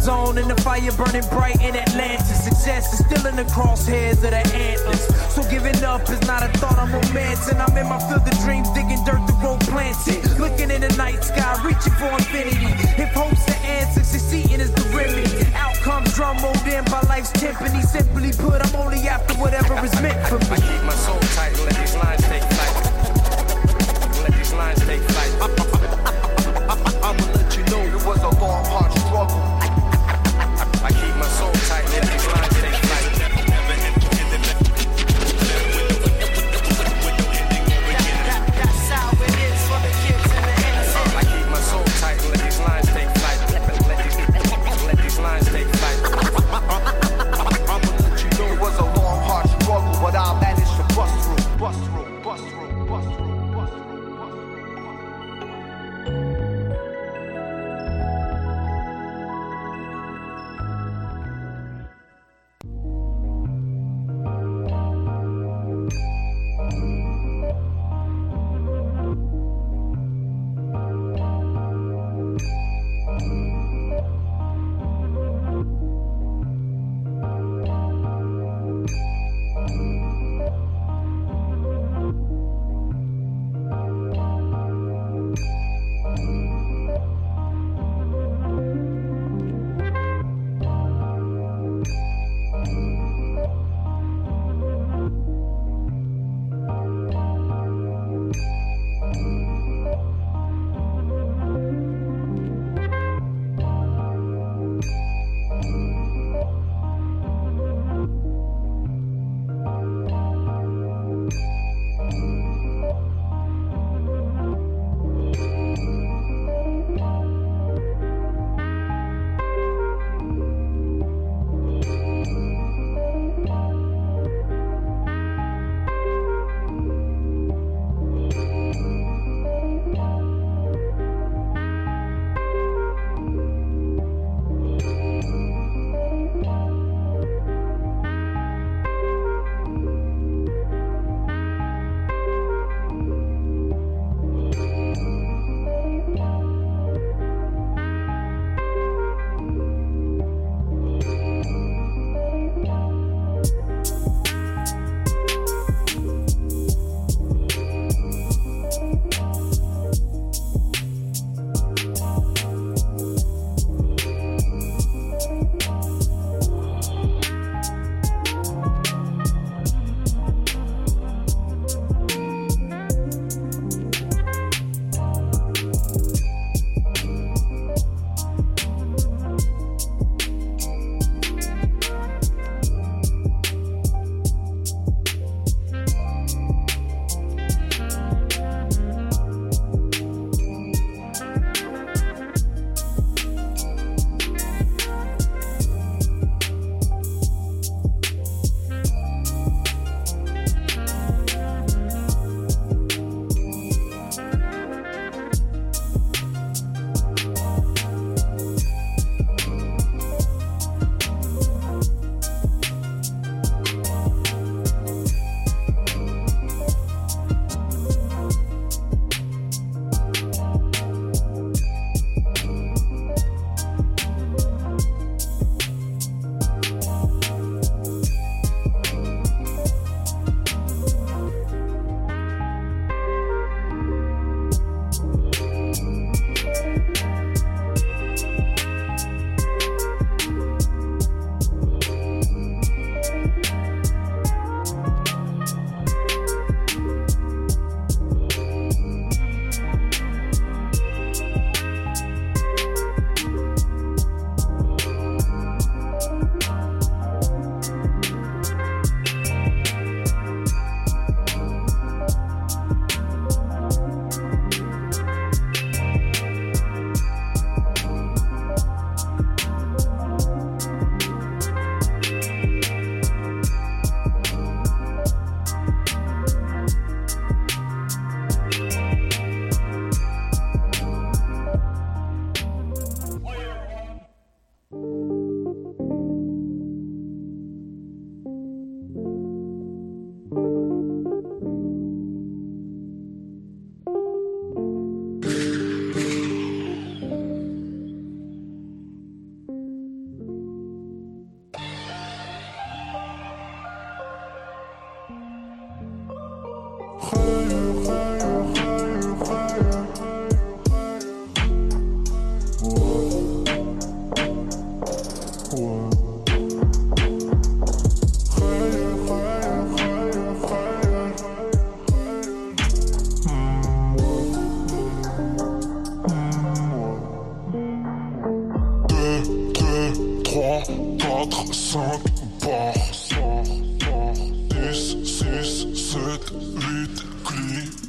zone and the fire burning bright in Atlantis. Success is still in the crosshairs of the antlers. So giving up is not a thought I'm romancing. I'm in my field of dreams, digging dirt to grow planted. Looking in the night sky, reaching for infinity. If hope's the answer, succeeding is the remedy. Outcome drum rolled in by life's timpani. Simply put, I'm only after whatever is meant for me. I keep my soul tight and let these lines take flight. Let these lines take flight.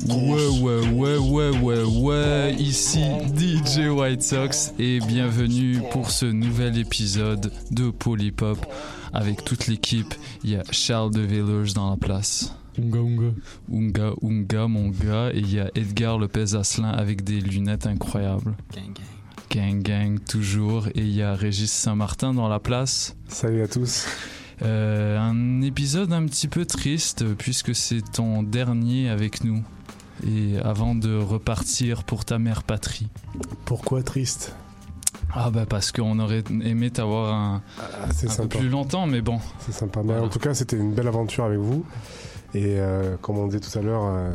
Ouais, ouais, ouais, ouais, ouais, ouais, ici DJ White Sox et bienvenue pour ce nouvel épisode de Polypop avec toute l'équipe. Il y a Charles de Villers dans la place. Unga Unga. Unga, Unga, mon gars. Et il y a Edgar Lopez Asselin avec des lunettes incroyables. Gang, gang. Gang, gang, toujours. Et il y a Régis Saint-Martin dans la place. Salut à tous. Euh, un épisode un petit peu triste puisque c'est ton dernier avec nous. Et avant de repartir pour ta mère patrie. Pourquoi triste? Ah bah parce qu'on aurait aimé t'avoir un, ah, un peu plus longtemps, mais bon. C'est sympa. Mais Voilà. en tout cas, c'était une belle aventure avec vous. Et euh, comme on disait tout à l'heure, euh,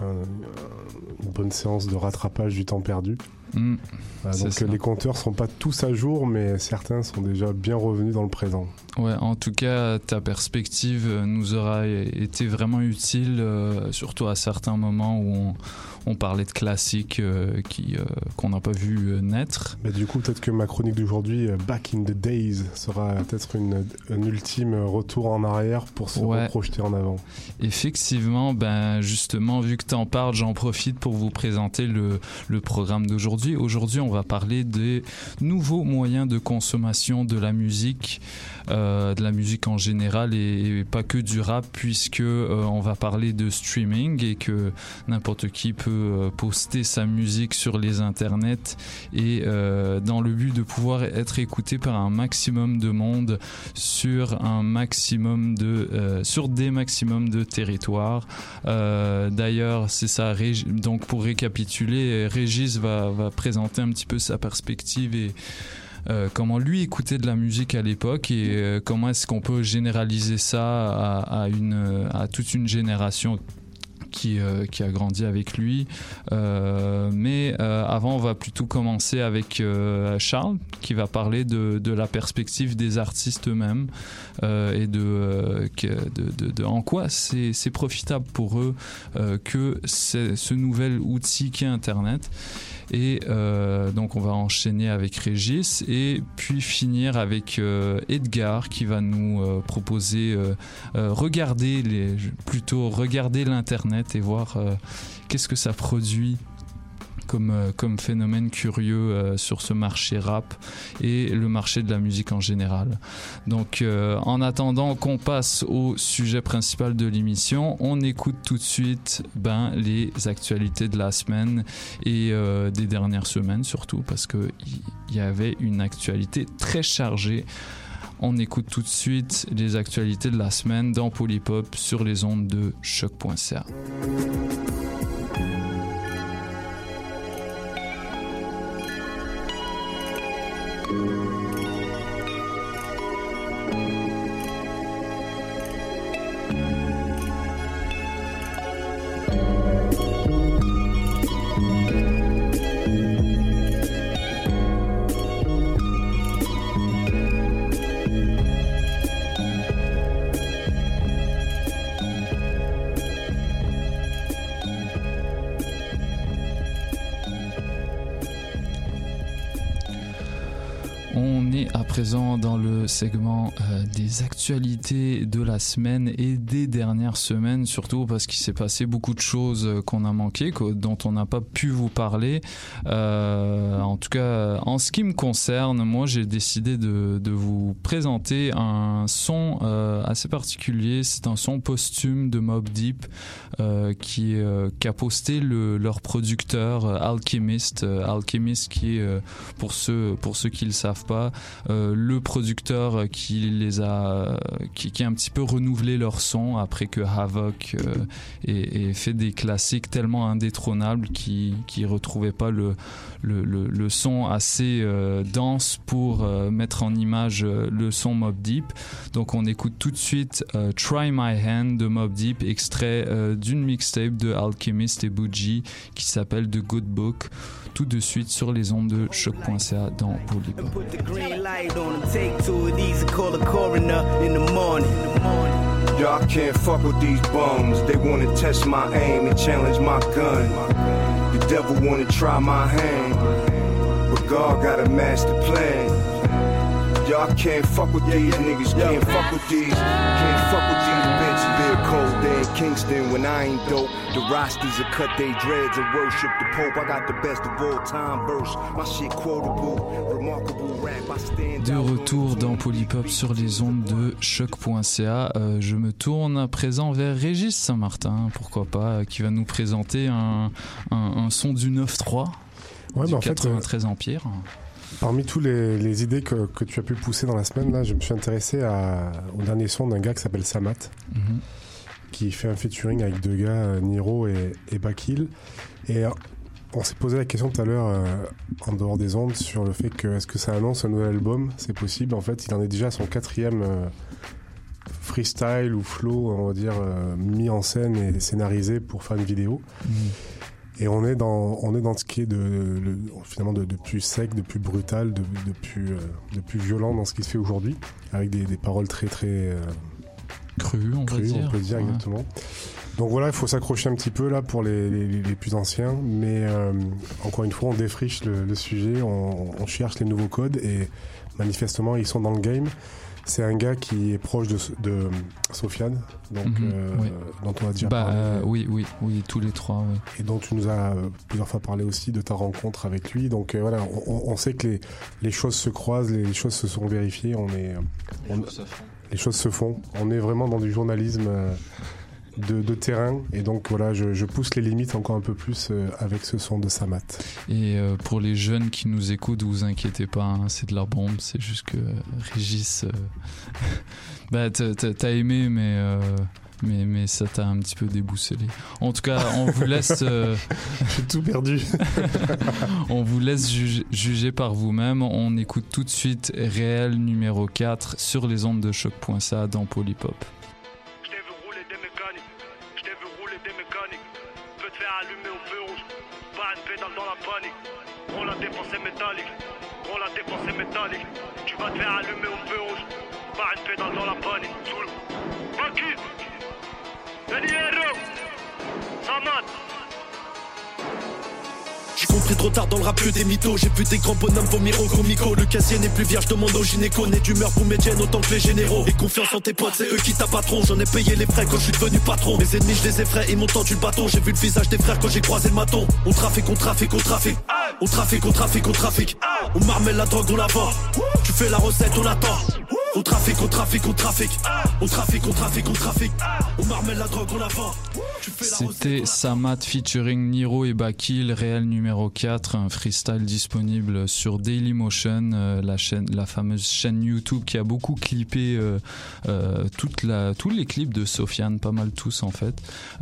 un- une bonne séance de rattrapage du temps perdu. Hmm. Voilà, donc ça. les compteurs sont pas tous à jour, mais certains sont déjà bien revenus dans le présent. Ouais, en tout cas, ta perspective nous aura été vraiment utile, euh, surtout à certains moments où on, on parlait de classiques euh, qui euh, qu'on n'a pas vu naître. Mais du coup, peut-être que ma chronique d'aujourd'hui, Back in the Days, sera peut-être une, un ultime retour en arrière pour se Ouais. projeter en avant. Effectivement, ben justement, vu que tu en parles, j'en profite pour vous présenter le, le programme d'aujourd'hui. Aujourd'hui, on va parler des nouveaux moyens de consommation de la musique, euh, de la musique en général et, pas que du rap, puisque euh, on va parler de streaming et que n'importe qui peut euh, poster sa musique sur les internets et dans le but de pouvoir être écouté par un maximum de monde sur un maximum de sur des maximums de territoires. D'ailleurs, c'est ça. Donc pour récapituler, Régis va présenter un petit peu sa perspective et euh, comment lui écoutait de la musique à l'époque et euh, comment est-ce qu'on peut généraliser ça à, une à toute une génération qui, euh, qui a grandi avec lui. Mais avant, on va plutôt commencer avec Charles, qui va parler de, de la perspective des artistes eux-mêmes et de, de, de- en quoi c'est profitable pour eux que ce nouvel outil qui est Internet. Et euh, donc on va enchaîner avec Régis et puis finir avec euh, Edgar qui va nous euh, proposer regarder les plutôt regarder l'internet et voir qu'est-ce que ça produit comme, euh, comme phénomène curieux euh, sur ce marché rap et le marché de la musique en général. Donc euh, en attendant qu'on passe au sujet principal de l'émission, on écoute tout de suite ben, les actualités de la semaine et des dernières semaines surtout parce qu'il y avait une actualité très chargée on écoute tout de suite les actualités de la semaine dans Polypop sur les ondes de choc.ca. euh, des actualités de la semaine et des dernières semaines, surtout parce qu'il s'est passé beaucoup de choses qu'on a manqué, dont on n'a pas pu vous parler. Euh, en tout cas, en ce qui me concerne, moi j'ai décidé de, vous présenter un son euh, assez particulier. C'est un son posthume de Mob Deep euh, qui, euh, qui a posté le, leur producteur Alchemist. Alchemist qui est, pour ceux, pour ceux qui le savent pas, le producteur qui les a, qui, qui a un petit peu renouvelé leur son après que Havoc euh, ait, ait fait des classiques tellement indétrônables qui qui retrouvaient pas le son assez euh, dense pour euh, mettre en image euh, le son Mob Deep. Donc on écoute tout de suite euh, Try My Hand de Mob Deep, extrait euh, d'une mixtape de Alchemist et Bougie qui s'appelle The Good Book. Tout de suite sur les ondes de choc.ca dans Polypop. Put the green light on him, take to it easy, call the coroner in the morning. Y'all can't fuck with these bums. They wanna test my aim and challenge my gun. The devil wanna try my hand. But God got a master plan. Y'all can't fuck with these niggas, can't fuck with these, can't fuck with these Kingston when I ain't dope. The Rosties will cut they dreads and worship the Pope. I got the best of all time verse. My shit quotable, remarkable rap. I stand De retour dans Polypop sur les ondes de choc.ca, euh, je me tourne à présent vers Régis Saint-Martin, pourquoi pas, euh, qui va nous présenter un, un, un son du 9-3 Ouais, du mais en fait, euh, 93 Empire. Parmi toutes les, les idées que, que tu as pu pousser dans la semaine, là, je me suis intéressé à, au dernier son d'un gars qui s'appelle Samat, Mhm. Qui fait un featuring avec deux gars, euh, Niro et, et Bakil. Et euh, on s'est posé la question tout à l'heure, euh, en dehors des ondes, sur le fait que est-ce que ça annonce un nouvel album? C'est possible. En fait, il en est déjà à son quatrième euh, freestyle ou flow, on va dire, euh, mis en scène et scénarisé pour faire une vidéo. Mhm. Et on est dans, on est dans ce qui est de, le- finalement de, de plus sec, de plus brutal, de, plus, de plus violent dans ce qui se fait aujourd'hui, avec des, des paroles très très Cru, on va dire. on peut dire Ouais. exactement. Donc voilà, il faut s'accrocher un petit peu là pour les, les, les plus anciens, mais euh, encore une fois, on défriche le, le sujet, on, on cherche les nouveaux codes et manifestement ils sont dans le game. C'est un gars qui est proche de, de Sofiane, donc Mhm, euh, oui. dont on a déjà Bah parlé. euh, oui, oui, oui, tous les trois. oui. et dont tu nous as plusieurs fois parlé aussi de ta rencontre avec lui. Donc euh, voilà, on, sait que les, les choses se croisent, les, choses se sont vérifiées, on est, on- les choses se font. On est vraiment dans du journalisme euh, de, terrain et donc voilà, je, pousse les limites encore un peu plus euh, avec ce son de Samat. Et euh, pour les jeunes qui nous écoutent, vous inquiétez pas, hein, c'est de la bombe. C'est juste que Régis, bah t'as- aimé, mais mais mais ça t'a un petit peu déboussolé. En tout cas, on vous laisse euh, J'ai tout perdu. on vous laisse juger, juger par vous-même. On écoute tout de suite Réel numéro 4 sur les ondes de choc.ca dans Polypop. Je t'ai vu rouler des mécaniques, je t'ai vu rouler des mécaniques. Peux te faire allumer au feu rouge, pas une pédale dans la est métallique, on la défense est métallique. Tu vas te faire allumer au feu rouge, pas une pédale dans la panique. Sous le. Samad J'ai compris trop tard dans le rap des mythos. J'ai vu des grands bonhommes vomir au gros micro. Le casier n'est plus vierge, demande au gynéco. Né d'humeur pour médienne autant que les généraux. Et confiance en tes potes, c'est eux qui t'appâteront. J'en ai payé les frais quand je suis devenu patron. Mes ennemis, je les effraie, ils m'ont tendu le bâton. J'ai vu le visage des frères quand j'ai croisé le maton. On trafique, on trafique, on trafique. On trafique, on trafique, on trafique. On marmelle la drogue, on la vend. Tu fais la recette, on l'attend. On trafique, on trafique, on trafique. On trafique, on trafique, on trafique. On marmelle la drogue, on la vend. C'était. Samat featuring Niro et Bakil, réel numéro 4, un freestyle disponible sur Dailymotion, euh, la chaîne, la fameuse chaîne YouTube qui a beaucoup clippé euh, euh, toute la, tous les clips de Sofiane, pas mal tous en fait.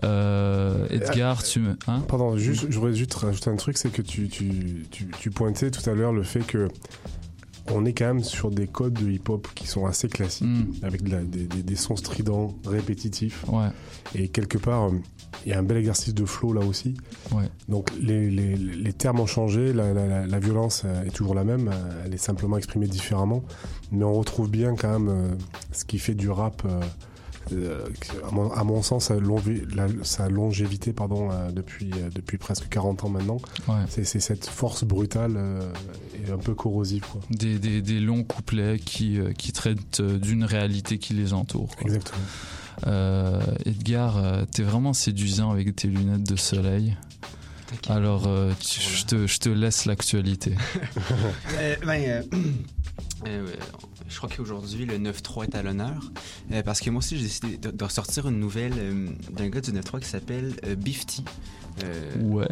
Euh, Edgar, tu me, hein? Pardon, juste, je voudrais juste rajouter un truc, c'est que tu, tu, tu, tu pointais tout à l'heure le fait que on est quand même sur des codes de hip-hop qui sont assez classiques, Mm. avec de la- des, des- des sons stridents, répétitifs, Ouais, et quelque part, euh, il y a un bel exercice de flow là aussi. ouais. Donc les, les, les termes ont changé, la, la, violence euh, est toujours la même, euh, elle est simplement exprimée différemment, mais on retrouve bien quand même ce qui fait du rap, euh, à, mon, à mon sens, sa, longi- la- sa longévité pardon, euh, depuis, euh, depuis presque 40 ans maintenant. ouais. C'est cette force brutale euh, et un peu corrosive. Quoi. Des, des, des longs couplets qui, euh, qui traitent d'une réalité qui les entoure. quoi. Exactement. Euh, Edgar, euh, t'es vraiment séduisant avec tes lunettes de soleil. Alors, euh, je te, laisse l'actualité. Euh, ben, euh, je crois qu'aujourd'hui, le 9-3 est à l'honneur. Euh, parce que moi aussi, j'ai décidé de, de ressortir une nouvelle euh, d'un gars du 9-3 qui s'appelle Bifty. Ouais.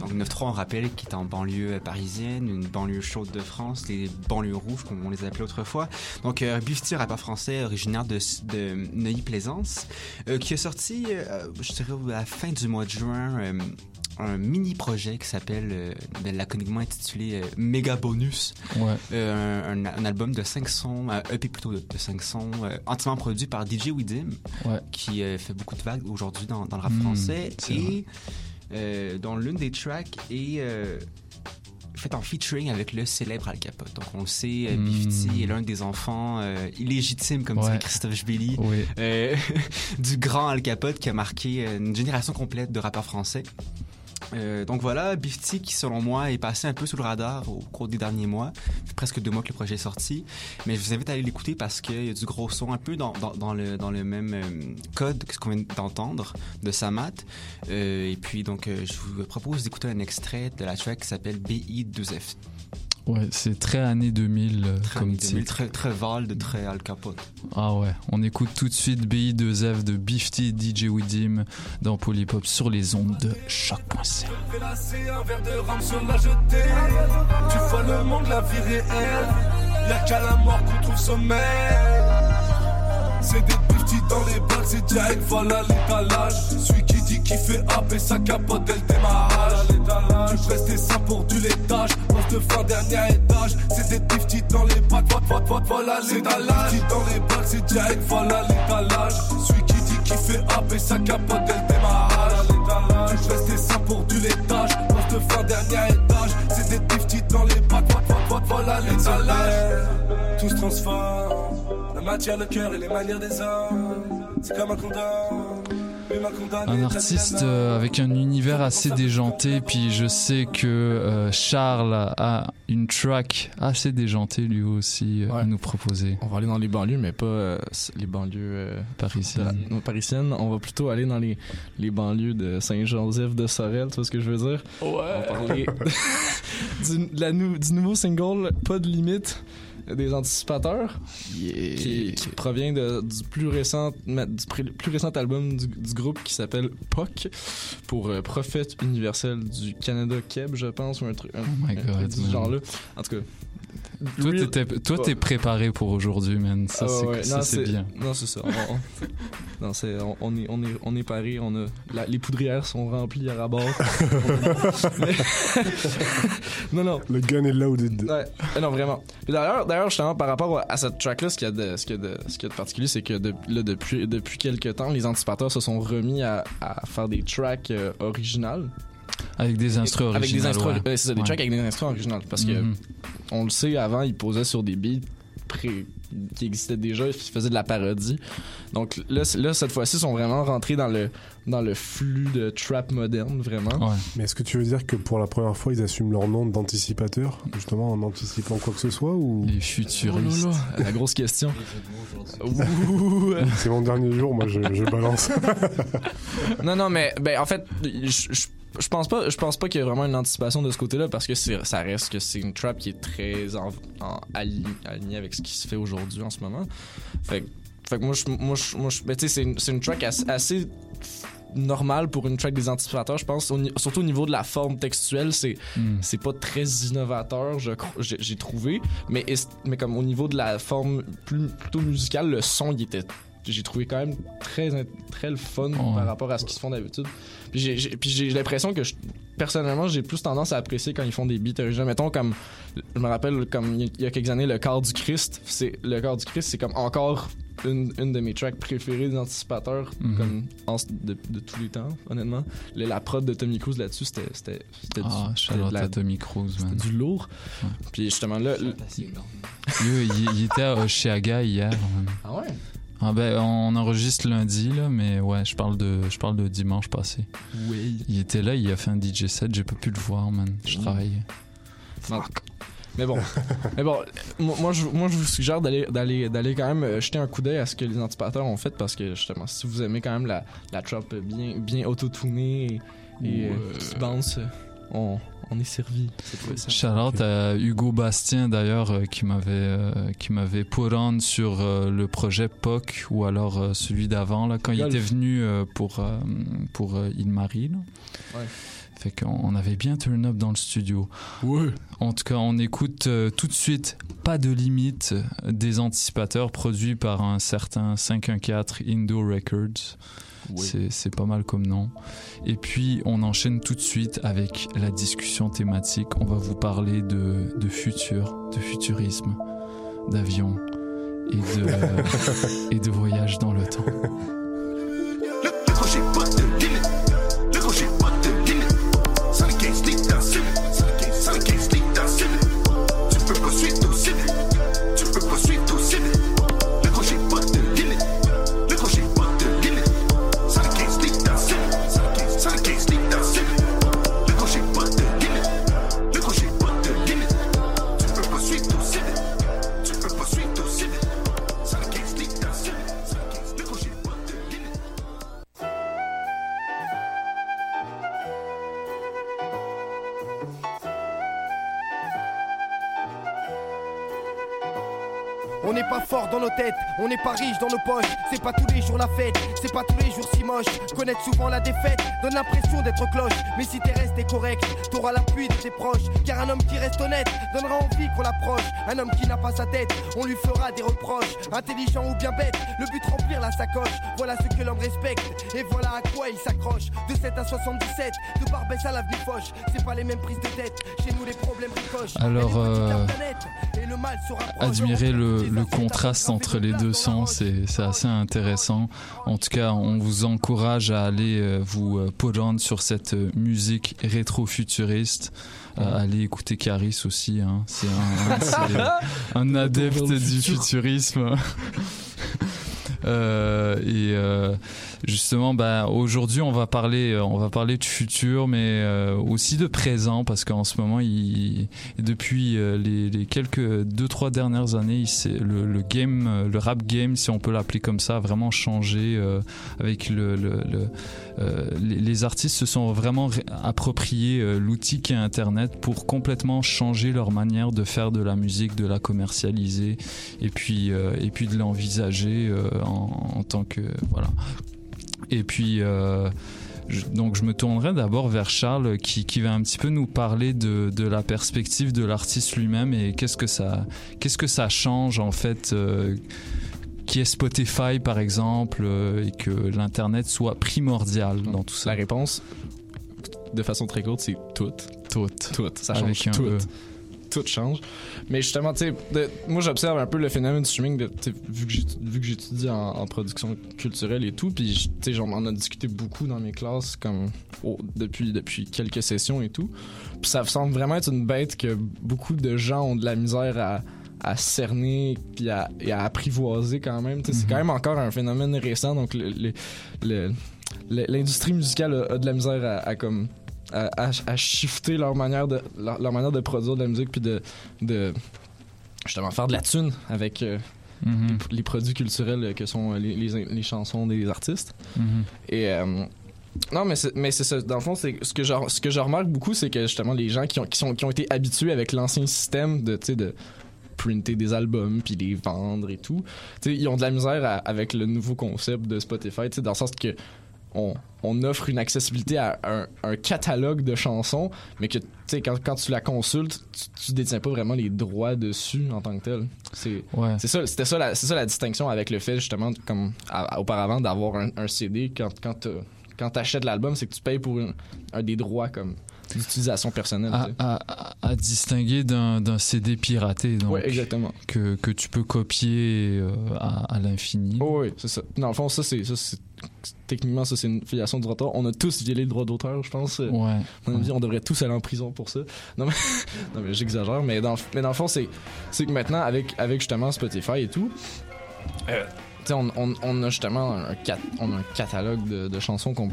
donc 9-3, on rappelle, qui est en banlieue parisienne, une banlieue chaude de France, les banlieues rouges, comme on les appelait autrefois. Donc Bifty, rappeur français, originaire de, de Neuilly-Plaisance, qui a sorti, je dirais, à la fin du mois de juin, un mini-projet qui s'appelle, euh, de laconiquement intitulé euh, Méga Bonus. Ouais. Euh, un, un album de 5 sons, un EP plutôt de, de 5 sons, euh, entièrement produit par DJ Widim, Ouais. qui euh, fait beaucoup de vagues aujourd'hui dans, dans le rap Mm, français, et euh, dont l'une des tracks est euh, faite en featuring avec le célèbre Al Capote. Donc on le sait, euh, Mm. Bifty est l'un des enfants euh, illégitimes, comme Ouais. dirait Christophe Oui. euh, du grand Al Capote qui a marqué euh, une génération complète de rappeurs français. Euh, donc voilà, Bifty qui selon moi est passé un peu sous le radar au cours des derniers mois. Presque deux mois que le projet est sorti. Mais je vous invite à aller l'écouter parce qu'il y a du gros son un peu dans, dans, dans le, dans le même euh, code que ce qu'on vient d'entendre de Samat. Euh, et puis donc euh, je vous propose d'écouter un extrait de la track qui s'appelle BI2F. Ouais, c'est très années 2000 euh, Très, comme années titre. 2000, très, très Vald, très Al Capote. Ah ouais, on écoute tout de suite BI2F de Bifty DJ Widim dans Polypop sur les ondes de. Fais lasser un verre de rhum sur la jetée. Tu vois le monde, la vie réelle. Y'a qu'à la mort qu'on trouve sommeil. C'est des petits dans les bacs, c'est direct, voilà l'étalage. Celui qui dit qu'il fait happer sa capote dès le démarrage. Tu presses tes seins pour du laitage. Poste de fin, dernier étage. C'est des petits dans les bacs, voilà, voilà, voilà l'étalage. Des dans les bacs, c'est direct, voilà l'étalage. Celui qui dit qu'il fait happer sa capote dès le démarrage. Tu presses tes seins pour du laitage. Poste de fin, dernier étage. C'est des petits dans les voilà, voilà l'étalage. Tout se transforme. La matière, le cœur et les manières des hommes. C'est comme un condom. Un artiste euh, avec un univers assez déjanté, puis je sais que euh, Charles a une track assez déjantée lui aussi euh, à nous proposer. On va aller dans les banlieues, mais pas les banlieues Parisiennes. la- parisiennes. On va plutôt aller dans les, les banlieues de Saint-Joseph de Sorel, tu vois ce que je veux dire? Ouais. On va parler du, la du nouveau single Pas de limite des anticipateurs qui, qui provient de- du plus récent du plus récent album du, du groupe qui s'appelle POC pour euh, Prophète universel du Canada Keb je pense ou un truc un, Oh my un God, du man. genre là en tout cas Toi, Real- t'étais- toi, t'es préparé pour aujourd'hui, man. Ça, Ah c'est ouais, ça, non, c'est bien. Non, c'est ça. On, on- non, c'est, on, on est, on, est, on est paré. On a, la- les poudrières sont remplies à rabord. Mais- non, non. Le gun est loaded. Ouais. Euh, Non, vraiment. Puis D'ailleurs, d'ailleurs, justement, par rapport à cette track-là, ce qu'il y a de, ce qu'il y a de, ce qu'il y a de particulier, c'est que de- là, depuis, depuis quelques temps, les anticipateurs se sont remis à, à faire des tracks euh, originales. Avec des instrus Avec des originaux, ouais. euh, c'est ça, des Ouais. tracks avec des instrus originales. Parce que, Mhm. on le sait, avant, ils posaient sur des beats pré- qui existaient déjà, ils faisaient de la parodie. Donc là, cette fois-ci, ils sont vraiment rentrés dans le, dans le flux de trap moderne, vraiment. Mais est-ce que tu veux dire que pour la première fois, ils assument leur nom d'anticipateur, justement en anticipant quoi que ce soit ou? Les futuristes. Oh là là, la grosse question. C'est mon dernier jour, moi je, je balance. non, non, mais ben, en fait, je, je, je pense pas, je pense pas qu'il y a vraiment une anticipation de ce côté-là parce que ça reste que c'est une trap qui est très en, en ali- alignée avec ce qui se fait aujourd'hui en ce moment. Fait, que- fait que moi, je, moi, je, moi, je- tu sais, c'est une, une track assez, assez normale pour une track des anticipateurs, je pense. Au surtout au niveau de la forme textuelle, c'est Mm. c'est pas très innovateur, je j'ai trouvé. Mais, mais comme au niveau de la forme plus, plutôt musicale, le son, il était j'ai trouvé quand même très très le fun par rapport à ce qu'ils se font d'habitude. Puis j'ai- l'impression que je- personnellement j'ai plus tendance à apprécier quand ils font des beats originaux. Mettons comme je me rappelle comme il y a- quelques années le corps du Christ, c'est le corps du Christ, c'est comme encore une, une de mes tracks préférées des anticipateurs Mhm. comme en- de, de tous les temps honnêtement. Le- la prod de Tommy Cruise là-dessus c'était c'était c'était Ah, du, la- Tommy Cruise, man. c'était du lourd. Puis justement là Yo, il, il était à Oshiaga hier. Ah ouais? Ah ben, on enregistre lundi, là, mais ouais, je parle de, je parle de dimanche passé. Oui. Il était là, il a fait un DJ set, j'ai pas pu le voir, man. Je Mm. travaillais. Fuck. Mais bon, mais bon, moi moi, je, moi je vous suggère d'aller d'aller d'aller quand même euh, jeter un coup d'œil à ce que les anticipateurs ont fait parce que justement si vous aimez quand même la, la trap bien bien autotunée et, et, euh, qui bounce, on, on est servi. Shout out à Hugo Bastien d'ailleurs euh, qui m'avait euh, qui m'avait put on sur euh, le projet POC ou alors euh, celui d'avant là quand il était venu euh, pour euh, pour euh, là. Ouais. Fait qu'on on avait bien turn up dans le studio. Ouais. En tout cas, on écoute euh, tout de suite Pas de limite des anticipateurs produits par un certain 514 Indo Records. C'est- C'est pas mal comme nom. Et puis, on enchaîne tout de suite avec la discussion thématique. On va vous parler de, de futur, de futurisme, d'avion et de, et de voyage dans le temps. Connaître souvent la défaite donne l'impression d'être cloche. Mais si t'es resté correct, t'auras l'appui de tes proches. Car un homme qui reste honnête donnera envie qu'on l'approche. Un homme qui n'a pas sa tête, on lui fera des reproches. Intelligent ou bien bête, le but remplir la sacoche. Voilà ce que l'homme respecte et voilà à quoi il s'accroche. De 7 à 77, de Barbès à l'avenue Foch. C'est pas les mêmes prises de tête, chez nous les problèmes ricochent. Alors, euh, Et admirer le, le contraste entre les deux sens, c'est c'est assez intéressant. En tout cas, on vous encourage à aller euh, vous euh, on sur cette euh, musique rétro-futuriste. Euh, allez écouter Caris aussi, hein. c'est un, adepte du futurisme. Euh, et euh, justement, bah, aujourd'hui, on va parler, euh, on va parler de futur, mais euh, aussi de présent, parce qu'en ce moment, depuis euh, les, quelques deux trois dernières années, le, rap game, si on peut l'appeler comme ça, a vraiment changé avec le, le, le- les, artistes se sont vraiment appropriés l'outil qui est Internet pour complètement changer leur manière de faire de la musique, de la commercialiser et puis de l'envisager en, en tant que voilà. Et puis euh, je- donc je me tournerai d'abord vers Charles qui, qui va un petit peu nous parler de, de la perspective de l'artiste lui-même et qu'est-ce que ça qu'est-ce que ça change en fait euh, qui est Spotify par exemple euh, et que l'internet soit primordial dans tout ça. La réponse, de façon très courte, c'est tout. Tout. Tout. Ça change un tout. Tout change. Mais justement, tu sais, moi j'observe un peu le phénomène du streaming de, vu que j'étudie en, en production culturelle et tout, puis tu sais, j'en- on en a discuté beaucoup dans mes classes comme oh, depuis depuis quelques sessions et tout. Puis ça semble vraiment être une bête que beaucoup de gens ont de la misère à à cerner puis à, et à apprivoiser quand même. C'est quand même encore un phénomène récent, donc le- le- le- le- l'industrie musicale a, a de la misère à, à comme à, à, à shifter leur manière de leur, leur manière de produire de la musique puis de, de justement faire de la thune avec euh, Mhm. les, les produits culturels que sont les, les, les chansons des artistes. Mhm. Et euh, non, mais c'est, mais c'est ça. Dans le fond, c'est ce que je, ce que je remarque beaucoup, c'est que justement les gens qui ont, qui sont, qui ont été habitués avec l'ancien système de, de printer des albums puis les vendre et tout, ils ont de la misère à- avec le nouveau concept de Spotify, dans le sens que on, on offre une accessibilité à un, un catalogue de chansons, mais que tu sais, quand, quand tu la consultes, tu, tu détiens pas vraiment les droits dessus en tant que tel. C'est Ouais. ça, c'était ça, la- c'est ça la distinction avec le fait justement, comme auparavant, d'avoir un, un CD quand quand quand t'achètes l'album, c'est que tu payes pour un des droits comme d'utilisation personnelle. à, tu sais. à- à- à distinguer d'un CD piraté donc, exactement. que, que tu peux copier euh, à, à l'infini. Oh oui, c'est ça. Dans le fond, ça, c'est. Techniquement, ça, c'est une filiation de droit d'auteur. On a tous violé le droit d'auteur, je pense. Ouais. On devrait tous aller en prison pour ça. Non, mais, non, mais j'exagère. Mais dans, mais dans le fond, c'est, c'est que maintenant, avec, avec justement Spotify et tout, euh, on, on, on a justement un, cat- on a un catalogue de, de chansons qu'on,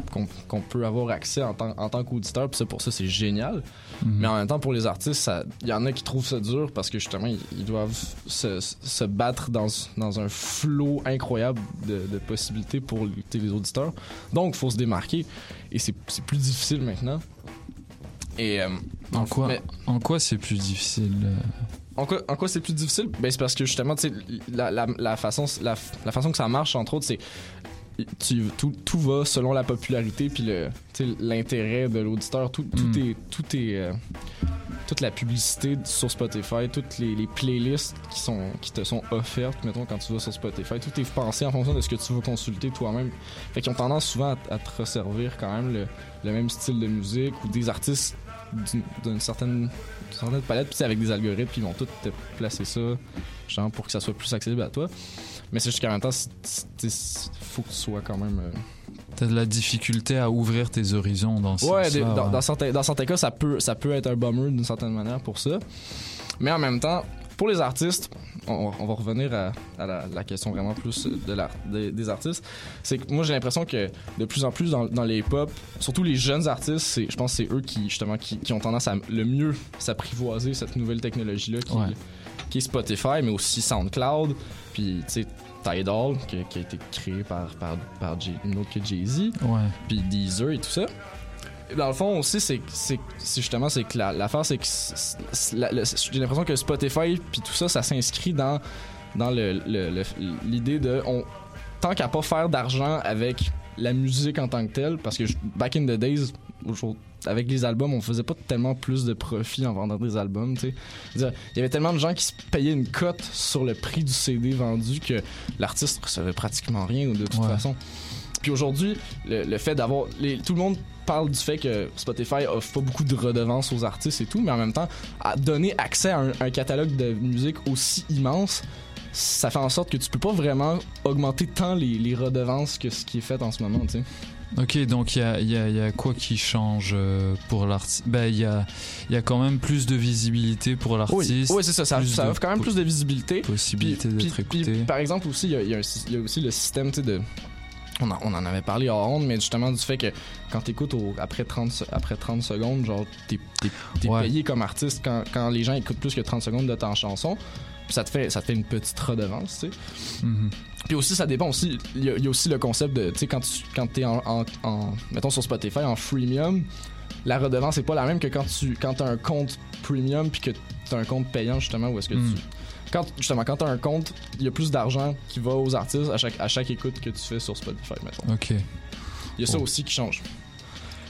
peut avoir accès en tant, en tant qu'auditeur. Puis ça, pour ça, c'est génial. Mhm. Mais en même temps, pour les artistes, il y en a qui trouvent ça dur parce que justement, ils, ils doivent se, se battre dans, dans un flot incroyable de, de possibilités pour les, les auditeurs. Donc, il faut se démarquer. Et c'est, c'est plus difficile maintenant. Et, euh, En quoi, mais- en quoi c'est plus difficile euh, en quoi, en quoi c'est plus difficile? Ben, c'est parce que justement, la, la, la façon, la, la façon que ça marche, entre autres, c'est tu, tout, tout va selon la popularité puis l'intérêt de l'auditeur. Tout, tout Mm. est. Tout est euh, toute la publicité sur Spotify, toutes les, les playlists qui, sont, qui te sont offertes, mettons, quand tu vas sur Spotify, tout est pensé en fonction de ce que tu veux consulter toi-même. Fait qu'ils ont tendance souvent à, à te resservir quand même le, le même style de musique ou des artistes d'une certaine, palette, puis c'est avec des algorithmes, puis ils vont tous te placer ça, genre pour que ça soit plus accessible à toi. Mais c'est juste qu'en même temps, il faut que tu sois quand même. euh, T'as de la difficulté à ouvrir tes horizons dans ce Ouais, des- dans, ouais. dans certains, dans certains cas, ça peut, ça peut être un bummer d'une certaine manière pour ça. Mais en même temps, pour les artistes, on, on va revenir à, à la, la question vraiment plus de des, des artistes. C'est que moi, j'ai l'impression que de plus en plus dans, dans les hip-hop, surtout les jeunes artistes, je pense que c'est eux qui, justement, qui, qui ont tendance à le mieux s'apprivoiser cette nouvelle technologie-là qui, Ouais. qui est Spotify, mais aussi SoundCloud, puis tu sais, Tidal, qui, qui a été créé par, par, une autre que Jay-Z, Ouais. puis Deezer et tout ça. Dans le fond aussi, c'est justement c'est que la- l'affaire, c'est que j'ai l'impression que Spotify puis tout ça, ça s'inscrit dans dans le- le- le- l'idée de on, tant qu'à pas faire d'argent avec la musique en tant que telle, parce que back in the days, avec les albums, on faisait pas tellement plus de profit en vendant des albums, Il y avait tellement de gens qui se payaient une cote sur le prix du CD vendu que l'artiste recevait pratiquement rien de toute Ouais. façon. Puis aujourd'hui, le, le fait d'avoir. Tout le monde parle du fait que Spotify offre pas beaucoup de redevances aux artistes et tout, mais en même temps, à donner accès à un, un catalogue de musique aussi immense, ça fait en sorte que tu peux pas vraiment augmenter tant les, les redevances que ce qui est fait en ce moment, tu sais. Ok, donc il y a, il y a- il y a quoi qui change euh, pour l'artiste Ben, il y a, il y a quand même plus de visibilité pour l'artiste. oui c'est ça. Ça, offre quand même plus de visibilité. Possibilité d'être écouté. puis, par exemple, aussi, il y a, aussi le système, de. On en, on en avait parlé hors honte, mais justement du fait que quand t'écoutes après 30, se- après 30 secondes, genre, t'es t'es- t'es Ouais. payé comme artiste quand, quand les gens écoutent plus que 30 secondes de ta chanson. Puis ça te fait, ça te fait une petite redevance, tu sais. Mhm. Puis aussi, ça dépend aussi. Il y, a- il y a aussi le concept de, tu sais, quand tu quand es en, en, en- Mettons sur Spotify, en freemium, la redevance n'est pas la même que quand tu quand as un compte premium puis que tu as un compte payant, justement, où est-ce que Mm. tu. Quand, justement, quand tu as un compte, il y a plus d'argent qui va aux artistes à chaque, à chaque écoute que tu fais sur Spotify, mettons. Ok. Il y a ça aussi qui change.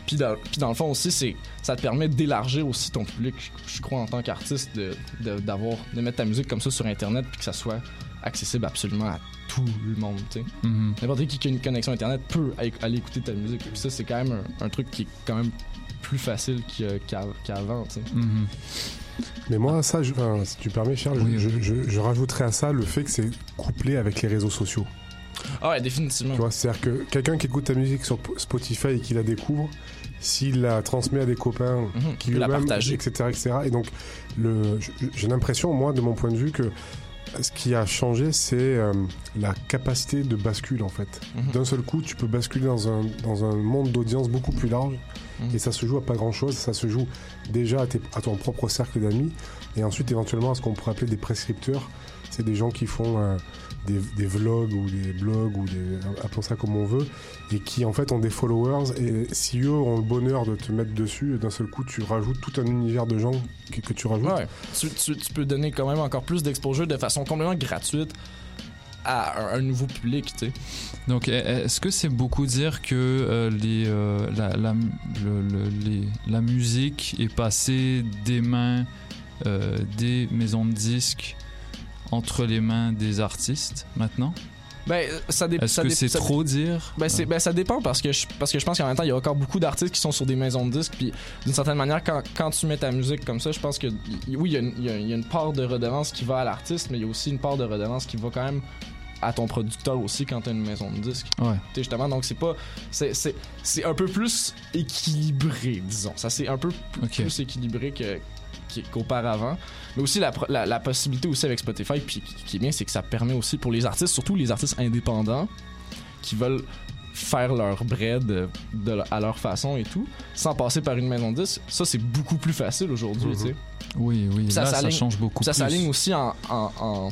Puis dans, puis dans le fond aussi, c'est ça te permet d'élargir aussi ton public, je, je crois, en tant qu'artiste, de, d'avoir, de mettre ta musique comme ça sur Internet puis que ça soit accessible absolument à tout le monde, tu sais. Mhm. N'importe qui qui a une connexion Internet peut aller écouter ta musique. Puis ça, c'est quand même un, un truc qui est quand même plus facile qu'avant, tu sais. Mhm. Mais moi, ça, je- enfin, si tu permets, Charles, je, je- je- je rajouterais à ça le fait que c'est couplé avec les réseaux sociaux. Ah ouais, définitivement. Tu vois, c'est-à-dire que quelqu'un qui écoute ta musique sur Spotify et qui la découvre, s'il la transmet à des copains, Mhm, qui la partager. etc., etc. Et donc, le, j'ai l'impression, moi, de mon point de vue, que ce qui a changé, c'est euh, la capacité de bascule, en fait. Mhm. D'un seul coup, tu peux basculer dans un, dans un monde d'audience beaucoup plus large. Et ça se joue à pas grand-chose. Ça se joue déjà à, ton propre cercle d'amis. Et ensuite, éventuellement, à ce qu'on pourrait appeler des prescripteurs. C'est des gens qui font euh, des, vlogs ou des blogs ou des, appelons ça comme on veut, et qui en fait ont des followers. Et si eux ont le bonheur de te mettre dessus, d'un seul coup, tu rajoutes tout un univers de gens que, tu rajoutes. Ouais. Tu peux donner quand même encore plus d'exposure de façon complètement gratuite à un, nouveau public, tu sais. Donc, e- est-ce que c'est beaucoup dire que euh, les, euh, la, la, la musique est passée des mains euh, des maisons de disques entre les mains des artistes maintenant? Ben, ça Est-ce ça que dé- c'est trop dire? Ben, ben, ça dépend parce que je, parce que je pense qu'en même temps, il y a encore beaucoup d'artistes qui sont sur des maisons de disques. Puis d'une certaine manière, quand, quand tu mets ta musique comme ça, je pense que oui, il y, a une- il y a- il y a une part de redevance qui va à l'artiste, mais il y a aussi une part de redevance qui va quand même à ton producteur aussi quand tu as une maison de disques. Ouais. Tu sais, justement, donc c'est pas. C'est, c'est, c'est un peu plus équilibré, disons. Ça, c'est un peu plus équilibré que, qu'auparavant. Mais aussi, la, la, la possibilité aussi avec Spotify, puis qui, est bien, c'est que ça permet aussi pour les artistes, surtout les artistes indépendants, qui veulent faire leur bread de, de- à leur façon et tout, sans passer par une maison de disques. Ça, c'est beaucoup plus facile aujourd'hui, Mhm. tu sais. Oui, oui, Puis là, ça s'aligne- change beaucoup Ça s'aligne aussi en, en, en,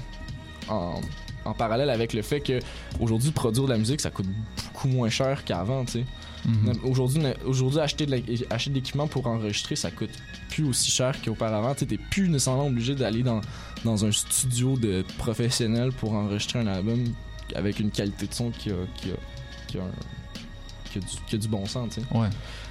en- en parallèle avec le fait que aujourd'hui produire de la musique, ça coûte beaucoup moins cher qu'avant, tu sais. Mhm. Aujourd'hui, acheter de acheter l'équipement pour enregistrer, ça coûte plus aussi cher qu'auparavant. Tu t'es plus nécessairement obligé d'aller dans, dans un studio de professionnel pour enregistrer un album avec une qualité de son qui a, qui a, qui a, un- qui a du, qui a du bon sens, tu sais. Ouais.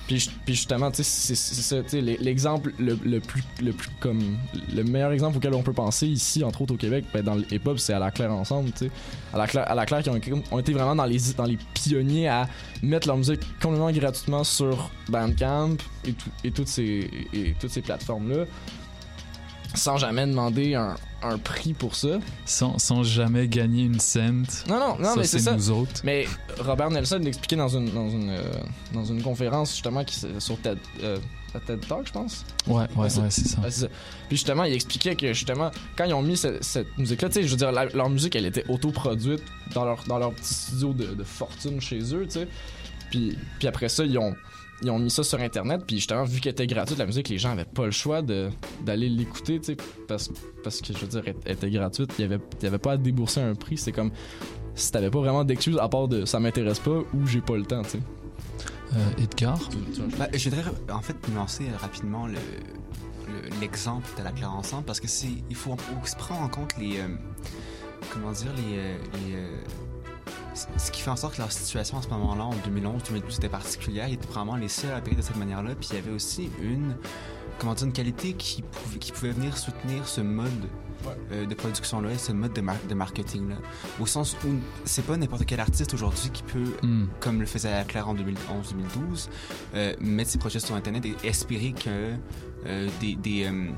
Puis, ju- puis justement, tu sais, c'est ça, tu sais, l'e- l'exemple le, le plus, le plus comme le meilleur exemple auquel on peut penser ici, entre autres au Québec, ben, dans le hip-hop, c'est à la Claire ensemble, tu sais. À la Claire, à la Claire qui ont, ont été vraiment dans les, dans les pionniers à mettre leur musique complètement gratuitement sur Bandcamp et, tout, et toutes ces, et toutes ces plateformes-là, sans jamais demander un, un prix pour ça. Sans, sans jamais gagner une cent. Non, non, non, mais c'est ça. nous autres. Mais Robert Nelson l'expliquait dans une, dans, une, euh, dans une conférence justement qui, sur TED, euh, TED Talk, je pense. Ouais, ouais, c'est- ouais, c'est ça. Ouais, c'est ça. Puis justement, il expliquait que justement, quand ils ont mis ce- cette musique-là, tu sais, je veux dire, la- leur musique, elle était autoproduite dans leur, dans leur petit studio de, de fortune chez eux, tu sais. Puis, puis après ça, ils ont, ils ont mis ça sur Internet. Puis justement, vu qu'elle était gratuite, la musique, les gens avaient pas le choix de, d'aller l'écouter, tu sais, parce, parce que, je veux dire, elle, était gratuite. Il y avait, il y avait pas à débourser un prix. C'est comme si t'avais pas vraiment d'excuses à part de ça m'intéresse pas ou j'ai pas le temps, tu sais. Euh, Edgar? Bah, je voudrais en fait nuancer rapidement le- le- l'exemple de la Claire Ensemble parce que c'est il faut aussi prendre en compte les euh, comment dire, les, euh, les, euh, ce qui fait en sorte que leur situation à ce moment-là, en 2011-2012, était particulière. Ils étaient vraiment les seuls à payer de cette manière-là. Puis il y avait aussi une, comment dire, une qualité qui pouvait, qui pouvait venir soutenir ce mode euh, de production-là et ce mode de, mar- de marketing-là. Au sens où c'est pas n'importe quel artiste aujourd'hui qui peut, Mm. comme le faisait la Claire en 2011-2012, euh, mettre ses projets sur Internet et espérer que euh, des, des, euh,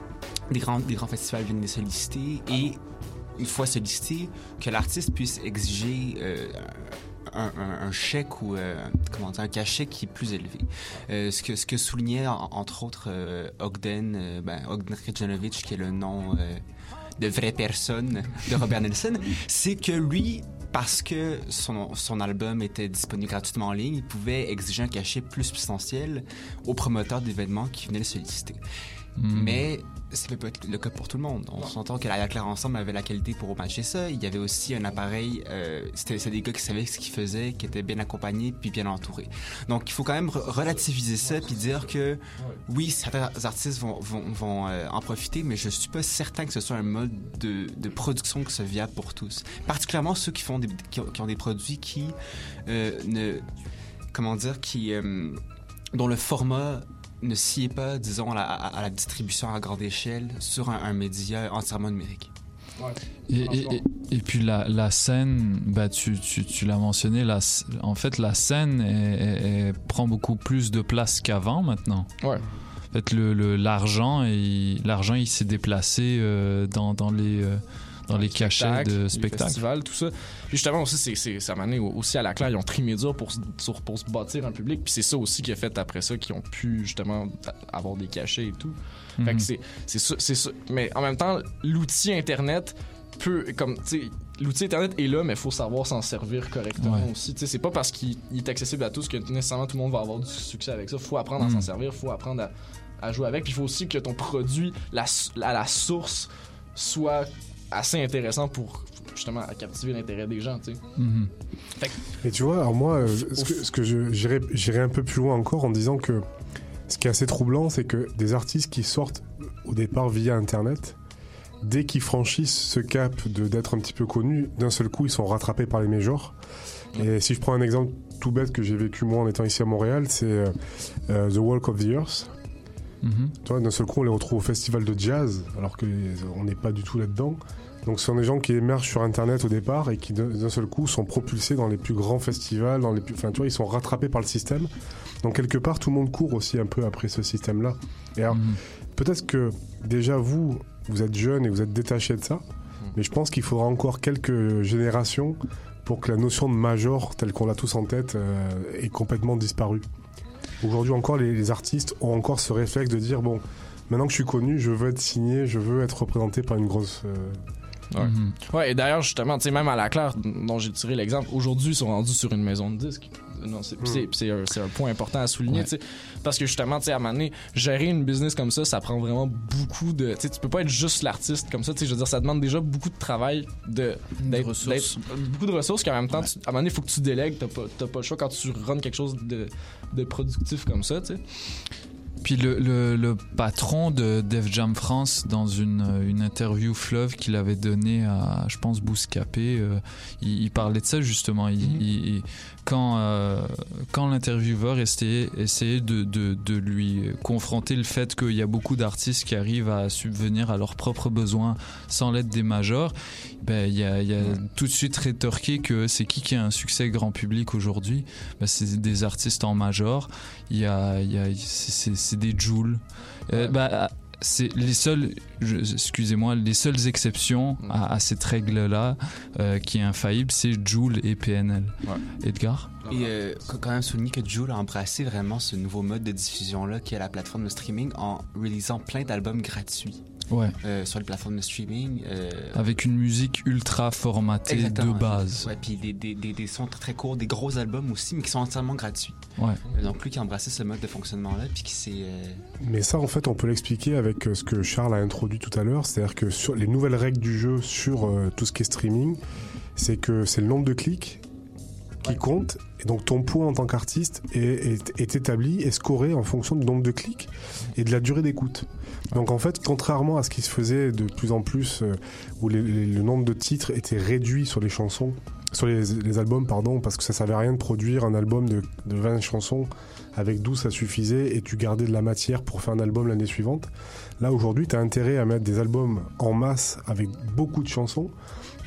des, grands, des grands festivals viennent les solliciter et une fois sollicités, que l'artiste puisse exiger euh, un, un- un chèque ou euh, comment dire, un cachet qui est plus élevé. Euh, ce, que, ce que soulignait en- entre autres Ogden, ben, Ogden Krejanovic, qui est le nom de vraie personne de Robert Nelson, c'est que lui, parce que son, son album était disponible gratuitement en ligne, il pouvait exiger un cachet plus substantiel aux promoteurs d'événements qui venaient le solliciter. Mm. Mais ça peut pas être le cas pour tout le monde. On s'entend que la Claire Ensemble avait la qualité pour matcher ça. Il y avait aussi un appareil, euh, c'était des gars qui savaient ce qu'ils faisaient, qui étaient bien accompagnés puis bien entourés. Donc il faut quand même re- relativiser ça puis dire que oui, certains artistes vont, vont, vont euh, en profiter, mais je suis pas certain que ce soit un mode de, de production qui soit viable pour tous. Particulièrement ceux qui font des, qui, ont, qui ont des produits qui euh, ne, comment dire, qui dont le format ne sied pas, disons, à la, à- à la distribution à grande échelle sur un, un média entièrement numérique. Et, et- et- et puis la, la scène, bah tu, tu, tu l'as mentionné, la, en fait la scène prend beaucoup plus de place qu'avant maintenant. Ouais. En fait, le, le- l'argent, il, l'argent, il s'est déplacé euh, dans, dans les, euh, dans les cachets spectacles, de les spectacles. festivals, tout ça. Puis justement aussi, c'est, c'est, ça m'a amené au- aussi à la claire, ils ont trimé dur pour, pour se bâtir un public. Puis c'est ça aussi qui a fait après ça qu'ils ont pu justement avoir des cachets et tout. Fait Mhm. que c'est, c'est ça, c'est ça. Mais en même temps, l'outil Internet peut, comme, tu sais, l'outil Internet est là, mais il faut savoir s'en servir correctement Ouais. aussi. Tu sais, c'est pas parce qu'il il est accessible à tous que nécessairement tout le monde va avoir du succès avec ça. faut apprendre à Mhm. s'en servir, faut apprendre à, à jouer avec. Puis il faut aussi que ton produit, la, à la source, soit assez intéressant pour justement à captiver l'intérêt des gens, tu sais. Mhm. Et tu vois, alors moi, euh, ce que, ce que j'irais un peu plus loin encore en disant que ce qui est assez troublant, c'est que des artistes qui sortent au départ via Internet, dès qu'ils franchissent ce cap de d'être un petit peu connus, d'un seul coup, ils sont rattrapés par les majors. Et si je prends un exemple tout bête que j'ai vécu moi en étant ici à Montréal, c'est euh, euh, The Walk of the Earth. Mhm. Tu vois, d'un seul coup, on les retrouve au festival de jazz, alors qu'on n'est pas du tout là-dedans. Donc, ce sont des gens qui émergent sur Internet au départ et qui, d'un seul coup, sont propulsés dans les plus grands festivals, dans les plus... Enfin, tu vois, ils sont rattrapés par le système. Donc, quelque part, tout le monde court aussi un peu après ce système-là. Et alors, Mhm. peut-être que, déjà, vous, vous êtes jeune et vous êtes détaché de ça, mais je pense qu'il faudra encore quelques générations pour que la notion de major, telle qu'on l'a tous en tête, euh, ait complètement disparu. Aujourd'hui encore, les, les artistes ont encore ce réflexe de dire bon, maintenant que je suis connu, je veux être signé, je veux être représenté par une grosse. euh, Ouais. Mhm. Ouais, et d'ailleurs, justement, tu sais, même à la claire, dont j'ai tiré l'exemple, aujourd'hui, ils sont rendus sur une maison de disques. Non, c'est, c'est un, un point important à souligner, Ouais. tu sais. Parce que justement, tu sais, à un moment donné, gérer une business comme ça, ça prend vraiment beaucoup de. Tu sais, tu peux pas être juste l'artiste comme ça, tu sais. Je veux dire, ça demande déjà beaucoup de travail, de, d'être, beaucoup de ressources, qu'en même temps, tu- à un moment donné, il faut que tu délègues, t'as pas, pas le choix quand tu runs quelque chose de, de productif comme ça, tu sais. Puis le, le, le patron de Def Jam France, dans une, une interview fleuve qu'il avait donnée à, je pense, Bouscapé, euh, il, il parlait de ça justement. Il, il- il- quand euh, quand l'intervieweur essayait, essayait de, de, de lui confronter le fait qu'il y a beaucoup d'artistes qui arrivent à subvenir à leurs propres besoins sans l'aide des majors, ben, il y a, il y a tout de suite rétorqué que c'est qui qui a un succès grand public aujourd'hui? Ben, C'est des artistes en major. Il y a, il y a c'est- des Jules. Euh, bah, c'est les seuls, je- excusez-moi, les seules exceptions à, à cette règle-là euh, qui est infaillible, c'est Joule et PNL. Edgar? Et euh, qu- quand même souligner que Jules a embrassé vraiment ce nouveau mode de diffusion-là qui est la plateforme de streaming en réalisant plein d'albums gratuits Ouais. euh, sur les plateformes de streaming. euh, Avec une musique ultra formatée Exactement. de base. Ouais, puis des, des, des, des sons très, très courts, des gros albums aussi, mais qui sont entièrement gratuits. Ouais. Euh, Donc lui qui a embrassé ce mode de fonctionnement-là, puis qui s'est... euh, Mais ça, en fait, on peut l'expliquer avec ce que Charles a introduit tout à l'heure, c'est-à-dire que sur les nouvelles règles du jeu sur euh, tout ce qui est streaming, c'est que c'est le nombre de clics qui compte. Et donc ton poids en tant qu'artiste est, est, est établi et scoré en fonction du nombre de clics et de la durée d'écoute. Donc en fait, contrairement à ce qui se faisait de plus en plus, euh, où les- le nombre de titres était réduit sur les chansons, sur les, albums, pardon, parce que ça servait à rien de produire un album de, de 20 chansons, avec 12 ça suffisait, et tu gardais de la matière pour faire un album l'année suivante. Là aujourd'hui, tu as intérêt à mettre des albums en masse avec beaucoup de chansons,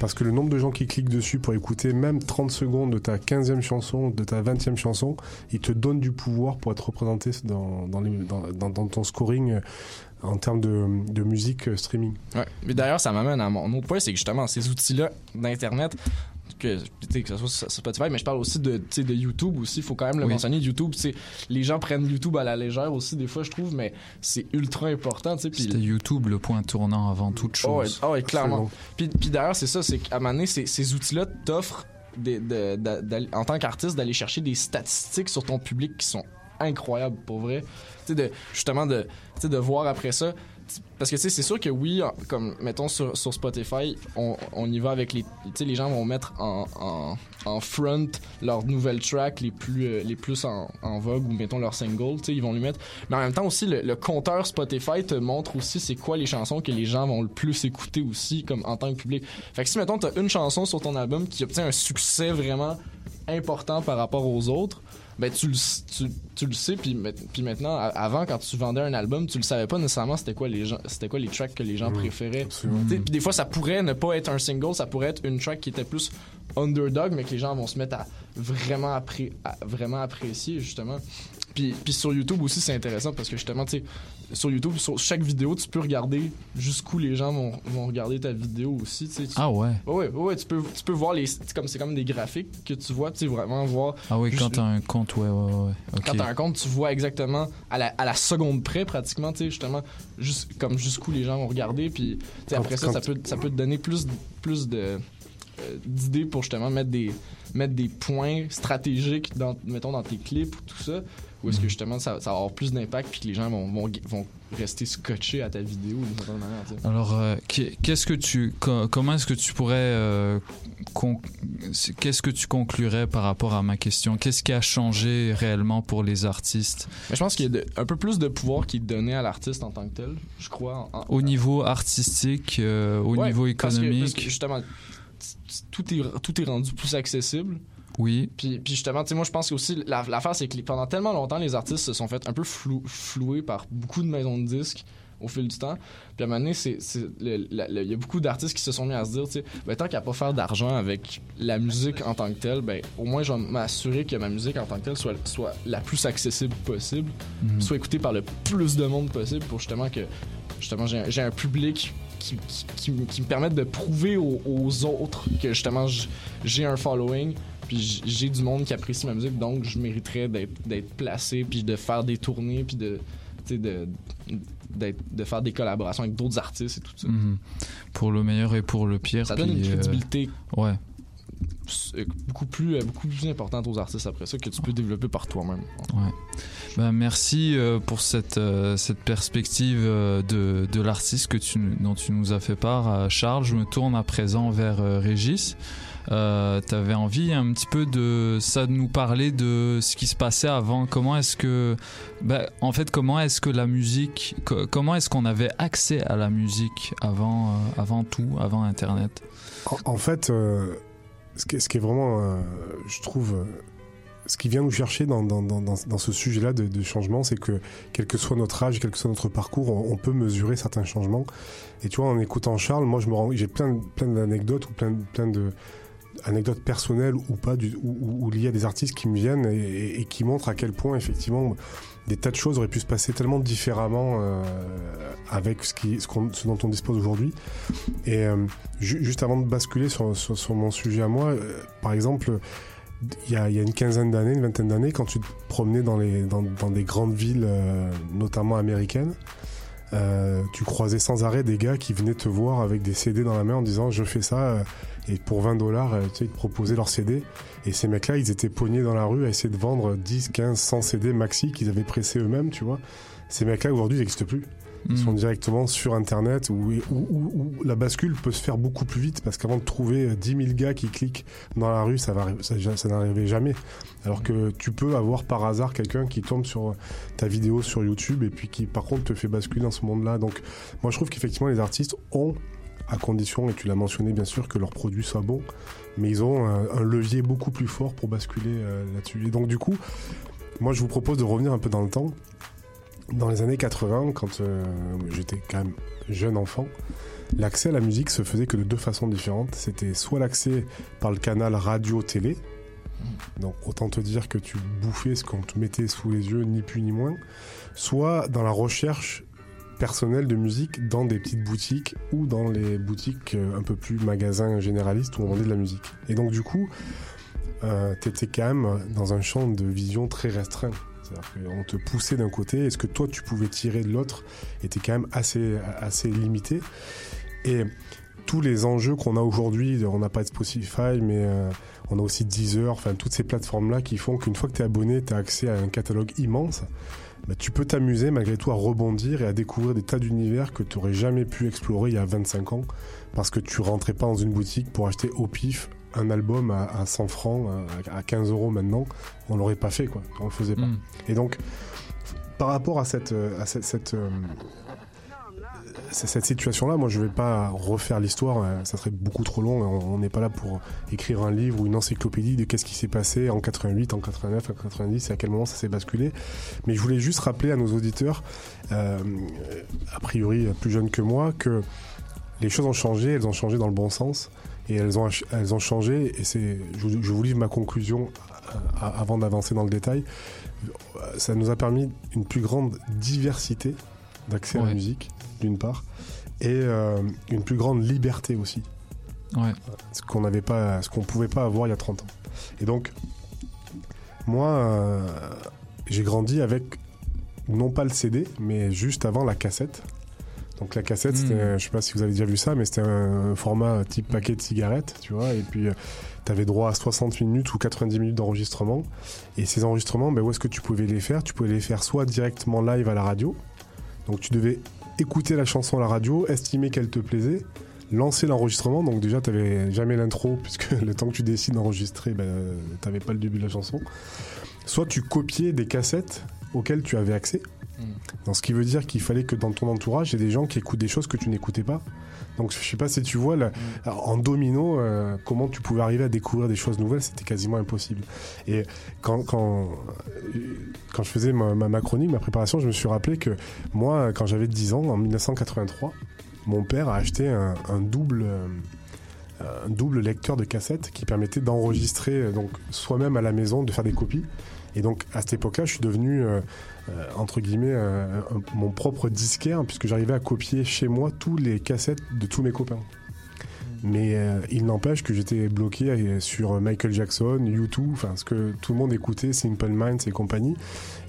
parce que le nombre de gens qui cliquent dessus pour écouter même 30 secondes de ta 15e chanson, de ta 20e chanson, il te donne du pouvoir pour être représenté dans, ton scoring en termes de, de musique euh, streaming. Ouais. Mais d'ailleurs, ça m'amène à mon autre point, c'est que justement, ces outils-là d'Internet, que, que ce soit Spotify, mais je parle aussi de, de YouTube aussi, il faut quand même le Oui. mentionner. YouTube, les gens prennent YouTube à la légère aussi, des fois, je trouve, mais c'est ultra important. tu sais, puis- C'était YouTube le point tournant avant toute Oh ouais, chose. oh ouais, clairement. Puis, puis d'ailleurs, c'est ça, c'est qu'à un moment donné, ces, ces outils-là t'offrent, de- de- en tant qu'artiste, d'aller chercher des statistiques sur ton public qui sont incroyables, pour vrai. Tu sais, de, justement, de, de voir après ça. Parce que, tu sais, c'est sûr que oui, comme, mettons, sur, Spotify, on, on y va avec les... Tu sais, les gens vont mettre en, en, front leurs nouvelles tracks les plus, euh, les plus en, en vogue ou, mettons, leurs singles, tu sais, ils vont lui mettre... Mais en même temps aussi, le, le compteur Spotify te montre aussi c'est quoi les chansons que les gens vont le plus écouter aussi, comme en tant que public. Fait que si, mettons, t'as une chanson sur ton album qui obtient un succès vraiment important par rapport aux autres, ben tu le, tu, tu le sais puis, puis maintenant avant quand tu vendais un album tu le savais pas nécessairement c'était quoi les gens c'était quoi les tracks que les gens préféraient. Tu sais, puis des fois ça pourrait ne pas être un single ça pourrait être une track qui était plus underdog mais que les gens vont se mettre à vraiment appré- à vraiment apprécier justement. Puis, puis sur YouTube aussi c'est intéressant parce que justement tu sais sur YouTube sur chaque vidéo tu peux regarder jusqu'où les gens vont, vont regarder ta vidéo aussi tu sais Tu- Ah ouais. Ouais, ouais, ouais, tu peux, tu peux voir les. C'est comme, des graphiques que tu vois, tu sais, vraiment voir. Ah oui, quand t'as un compte, ouais, ouais, ouais. Quand t'as un compte, tu vois exactement à la, à la seconde près, pratiquement, tu sais, justement, juste, comme jusqu'où les gens vont regarder. Puis, après ça, ça peut, ça peut te donner plus, plus de, euh, d'idées pour justement mettre des, mettre des points stratégiques, dans, mettons, dans tes clips ou tout ça. Ou est-ce que justement ça, ça va avoir plus d'impact puis que les gens vont, vont, vont rester scotchés à ta vidéo d'une certaine manière, tu sais. Alors, euh, qu'est- qu'est-ce que tu, co- comment est-ce que tu pourrais, euh, qu'est-ce que tu conclurais par rapport à ma question? Qu'est-ce qui a changé réellement pour les artistes? Mais je pense qu'il y a de- un peu plus de pouvoir qui est donné à l'artiste en tant que tel, je crois. en- en- Au niveau artistique, euh, au Ouais, niveau parce que- économique parce que justement, tout est, tout est rendu plus accessible. Oui. Puis, puis justement, tu sais, moi, je pense que aussi, la- l'affaire, c'est que pendant tellement longtemps, les artistes se sont fait un peu flou, floués par beaucoup de maisons de disques au fil du temps. Puis à un moment donné, il y a beaucoup d'artistes qui se sont mis à se dire, tu sais, ben, tant qu'à pas faire d'argent avec la musique en tant que telle, ben, au moins, je vais m'assurer que ma musique en tant que telle soit, soit la plus accessible possible, Mhm. soit écoutée par le plus de monde possible pour justement que justement j'ai un, public qui, qui, qui me- qui me permette de prouver aux, aux autres que justement j'ai un following puis j'ai du monde qui apprécie ma musique donc je mériterais d'être placé puis de faire des tournées puis de de de faire des collaborations avec d'autres artistes et tout ça Mhm. Pour le meilleur et pour le pire. ça donne une euh, crédibilité ouais. euh, beaucoup plus euh, beaucoup plus importante aux artistes après ça que tu peux développer par toi-même Ouais. Ben, merci euh, pour cette, euh, cette perspective euh, de, de l'artiste que tu, dont tu nous as fait part, Charles. Je me tourne à présent vers Régis. Euh, tu avais envie un petit peu de ça de nous parler de ce qui se passait avant. Comment est-ce que, ben, en fait, comment est-ce que la musique, co- comment est-ce qu'on avait accès à la musique avant, euh, avant tout, avant Internet? En, fait, euh, ce, qui est, vraiment, euh, je trouve, ce qui vient nous chercher dans, dans, dans, ce sujet-là de, de changement, c'est que quel que soit notre âge, quel que soit notre parcours, on, on peut mesurer certains changements. Et tu vois, en écoutant Charles, moi, je me rends, j'ai plein, plein d'anecdotes ou plein, plein de anecdotes personnelles ou pas, du, ou, ou- ou à des artistes qui me viennent et, qui montrent à quel point effectivement des tas de choses auraient pu se passer tellement différemment euh, avec ce, qui, ce, dont on dispose aujourd'hui. Et euh, ju- juste avant de basculer sur, sur, mon sujet à moi, euh, par exemple, il y a, y a une quinzaine d'années, une vingtaine d'années, quand tu te promenais dans, les, dans, des grandes villes, notamment américaines, tu croisais sans arrêt des gars qui venaient te voir avec des CD dans la main en disant je fais ça et pour 20 dollars tu sais, ils te proposaient leur CD et ces mecs là ils étaient pognés dans la rue à essayer de vendre 10, 15, 100 CD maxi qu'ils avaient pressés eux-mêmes tu vois ces mecs là aujourd'hui ils n'existent plus Ils Mm. sont directement sur Internet où, où- où- où la bascule peut se faire beaucoup plus vite parce qu'avant de trouver 10 000 gars qui cliquent dans la rue, ça, va, ça, ça n'arrivait jamais. Alors que tu peux avoir par hasard quelqu'un qui tombe sur ta vidéo sur YouTube et puis qui par contre te fait basculer dans ce monde-là. Donc moi je trouve qu'effectivement les artistes ont, à condition, et tu l'as mentionné bien sûr, que leurs produits soient bons, mais ils ont un, levier beaucoup plus fort pour basculer euh, là-dessus. Et donc du coup, moi je vous propose de revenir un peu dans le temps. Dans les années 80, quand euh, j'étais quand même jeune enfant, l'accès à la musique se faisait que de deux façons différentes. C'était soit l'accès par le canal radio-télé, donc autant te dire que tu bouffais ce qu'on te mettait sous les yeux, ni plus ni moins, soit dans la recherche personnelle de musique dans des petites boutiques ou dans les boutiques euh, un peu plus magasins généralistes où on vendait de la musique. Et donc du coup, euh, t'étais quand même dans un champ de vision très restreint. C'est-à-dire qu'on te poussait d'un côté et ce que toi tu pouvais tirer de l'autre était quand même assez, assez limité. Et tous les enjeux qu'on a aujourd'hui, on n'a pas de Spotify, mais euh, on a aussi Deezer, enfin toutes ces plateformes-là qui font qu'une fois que tu es abonné, tu as accès à un catalogue immense. Bah, tu peux t'amuser malgré tout à rebondir et à découvrir des tas d'univers que tu n'aurais jamais pu explorer il y a 25 ans parce que tu rentrais pas dans une boutique pour acheter au pif un album à, à 100 francs, à, à 15 euros maintenant. On l'aurait pas fait, quoi. On le faisait pas. Mm. Et donc, par rapport à cette, euh, à cette, cette, euh, cette situation-là, moi je vais pas refaire l'histoire, euh, ça serait beaucoup trop long. On n'est pas là pour écrire un livre ou une encyclopédie de qu'est-ce qui s'est passé en 88, en 89, en 90 et à quel moment ça s'est basculé. Mais je voulais juste rappeler à nos auditeurs, euh, a priori plus jeunes que moi, que les choses ont changé, elles ont changé dans le bon sens et elles ont, elles ont changé. Et c'est, je, vous- livre ma conclusion euh, avant d'avancer dans le détail. Ça nous a permis une plus grande diversité d'accès à la musique, d'une part, et euh, une plus grande liberté aussi. Ouais. Ce qu'on n'avait pas, ce qu'on pouvait pas avoir il y a 30 ans. Et donc, moi, euh, j'ai grandi avec non pas le CD, mais juste avant la cassette. Donc la cassette, Mm. c'était, je sais pas si vous avez déjà vu ça, mais c'était un format type paquet de cigarettes, tu vois. Et puis, tu avais droit à 60 minutes ou 90 minutes d'enregistrement. Et ces enregistrements, ben, où est-ce que tu pouvais les faire? Tu pouvais les faire soit directement live à la radio. Donc tu devais écouter la chanson à la radio, estimer qu'elle te plaisait, lancer l'enregistrement. Donc déjà, tu n'avais jamais l'intro, puisque le temps que tu décides d'enregistrer, ben, tu n'avais pas le début de la chanson. Soit tu copiais des cassettes auxquelles tu avais accès. Donc, ce qui veut dire qu'il fallait que dans ton entourage, il y ait des gens qui écoutent des choses que tu n'écoutais pas. Donc, je sais pas si tu vois, là, alors, en domino, euh, comment tu pouvais arriver à découvrir des choses nouvelles, c'était quasiment impossible. Et quand, quand, euh, quand je faisais ma, ma, ma chronique, ma préparation, je me suis rappelé que moi, quand j'avais 10 ans, en 1983, mon père a acheté un, un double. euh, un double lecteur de cassette qui permettait d'enregistrer donc soi-même à la maison, de faire des copies. Et donc à cette époque-là, je suis devenu euh, euh, entre guillemets euh, mon propre disquaire puisque j'arrivais à copier chez moi tous les cassettes de tous mes copains. Mais euh, il n'empêche que j'étais bloqué euh, sur Michael Jackson, U2, enfin ce que tout le monde écoutait, Simple Minds et compagnie.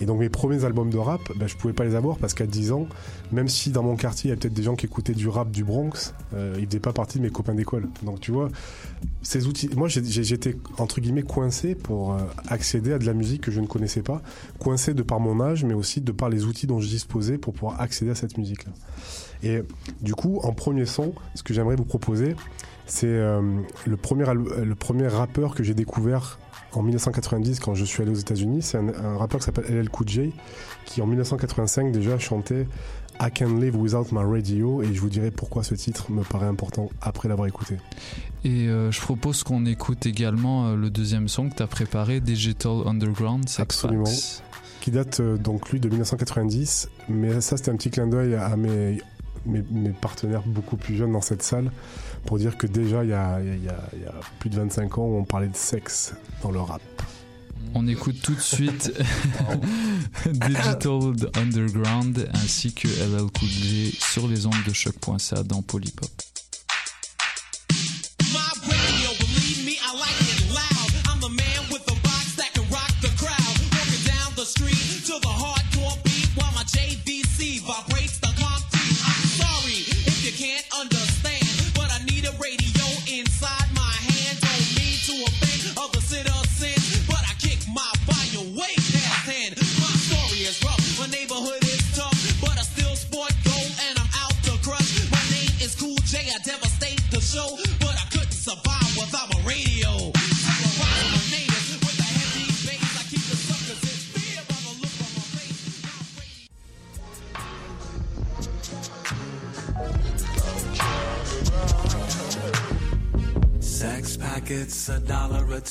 Et donc mes premiers albums de rap, bah, je pouvais pas les avoir parce qu'à 10 ans, même si dans mon quartier il y a peut-être des gens qui écoutaient du rap du Bronx, euh, ils faisaient pas partie de mes copains d'école. Donc tu vois, ces outils, moi j'étais entre guillemets coincé pour euh, accéder à de la musique que je ne connaissais pas, coincé de par mon âge, mais aussi de par les outils dont je disposais pour pouvoir accéder à cette musique-là. Et du coup, en premier son, ce que j'aimerais vous proposer, c'est euh, le, premier euh, le premier rappeur que j'ai découvert en 1990 quand je suis allé aux États-Unis. C'est un, un rappeur qui s'appelle LL Cool J, qui en 1985 déjà chantait I Can Live Without My Radio, et je vous dirai pourquoi ce titre me paraît important après l'avoir écouté. Et euh, je propose qu'on écoute également euh, le deuxième son que tu as préparé, Digital Underground, Absolument. Facts. qui date euh, donc lui de 1990. Mais ça, c'était un petit clin d'œil à mes, mes, partenaires beaucoup plus jeunes dans cette salle pour dire que déjà, il y a, plus de 25 ans, on parlait de sexe dans le rap. On écoute tout de suite Digital Underground ainsi que LL Cool sur les ondes de choc.ca dans Polypop.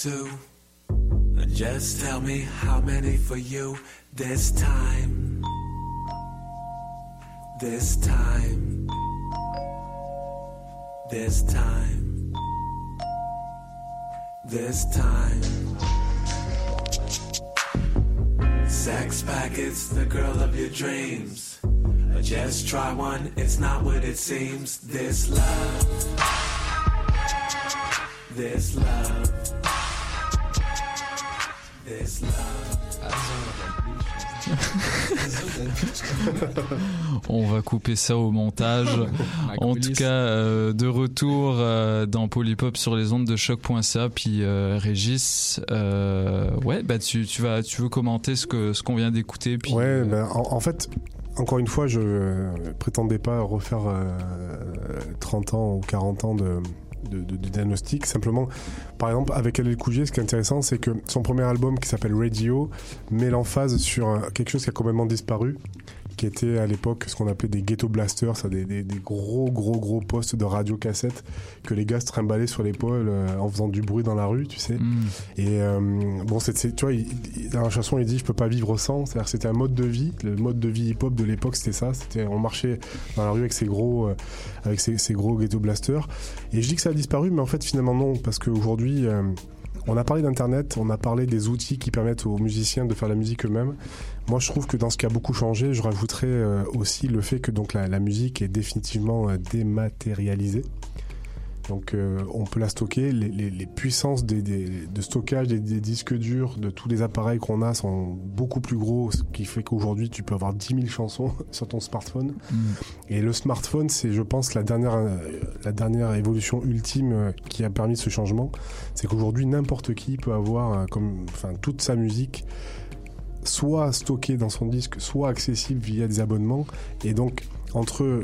Two. Uh, just tell me how many for you this time. This time. This time. This time. Sex packets, the girl of your dreams. Uh, just try one, it's not what it seems. This love. This love. On va couper ça au montage. en tout cas, euh, de retour euh, dans Polypop sur les ondes de choc.ca. Puis euh, Régis, euh, ouais, bah tu, tu vas, tu veux commenter ce que ce qu'on vient d'écouter. Puis Ouais, ben, en, en fait, encore une fois, je prétendais pas refaire euh, 30 ans ou 40 ans de, de, diagnostic. Simplement, par exemple, avec Cool J, ce qui est intéressant, c'est que son premier album qui s'appelle Radio met l'emphase sur quelque chose qui a complètement disparu qui était à l'époque ce qu'on appelait des ghetto blasters, ça, des, des- des gros gros gros postes de radio cassette que les gars se trimballaient sur l'épaule euh, en faisant du bruit dans la rue, tu sais. Mm. Et euh, bon, c'est, c'est- tu vois, il- il- dans la chanson, il dit je peux pas vivre sans. C'est-à-dire que c'était un mode de vie. Le mode de vie hip-hop de l'époque, c'était ça. C'était on marchait dans la rue avec ces gros, euh, avec ces, ces gros ghetto blasters. Et je dis que ça a disparu, mais en fait finalement non, parce qu'aujourd'hui. On a parlé d'Internet, on a parlé des outils qui permettent aux musiciens de faire la musique eux-mêmes. Moi, je trouve que dans ce qui a beaucoup changé, je rajouterais euh, aussi le fait que donc la, la musique est définitivement euh, dématérialisée. Donc, euh, on peut la stocker. Les, les- les puissances des, des- de stockage des, des disques durs, de tous les appareils qu'on a, sont beaucoup plus gros, ce qui fait qu'aujourd'hui, tu peux avoir 10 000 chansons sur ton smartphone. Et le smartphone, c'est, je pense, la dernière, euh, la dernière évolution ultime euh, qui a permis ce changement. C'est qu'aujourd'hui, n'importe qui peut avoir comme, enfin, toute sa musique soit stockée dans son disque, soit accessible via des abonnements. Et donc, entre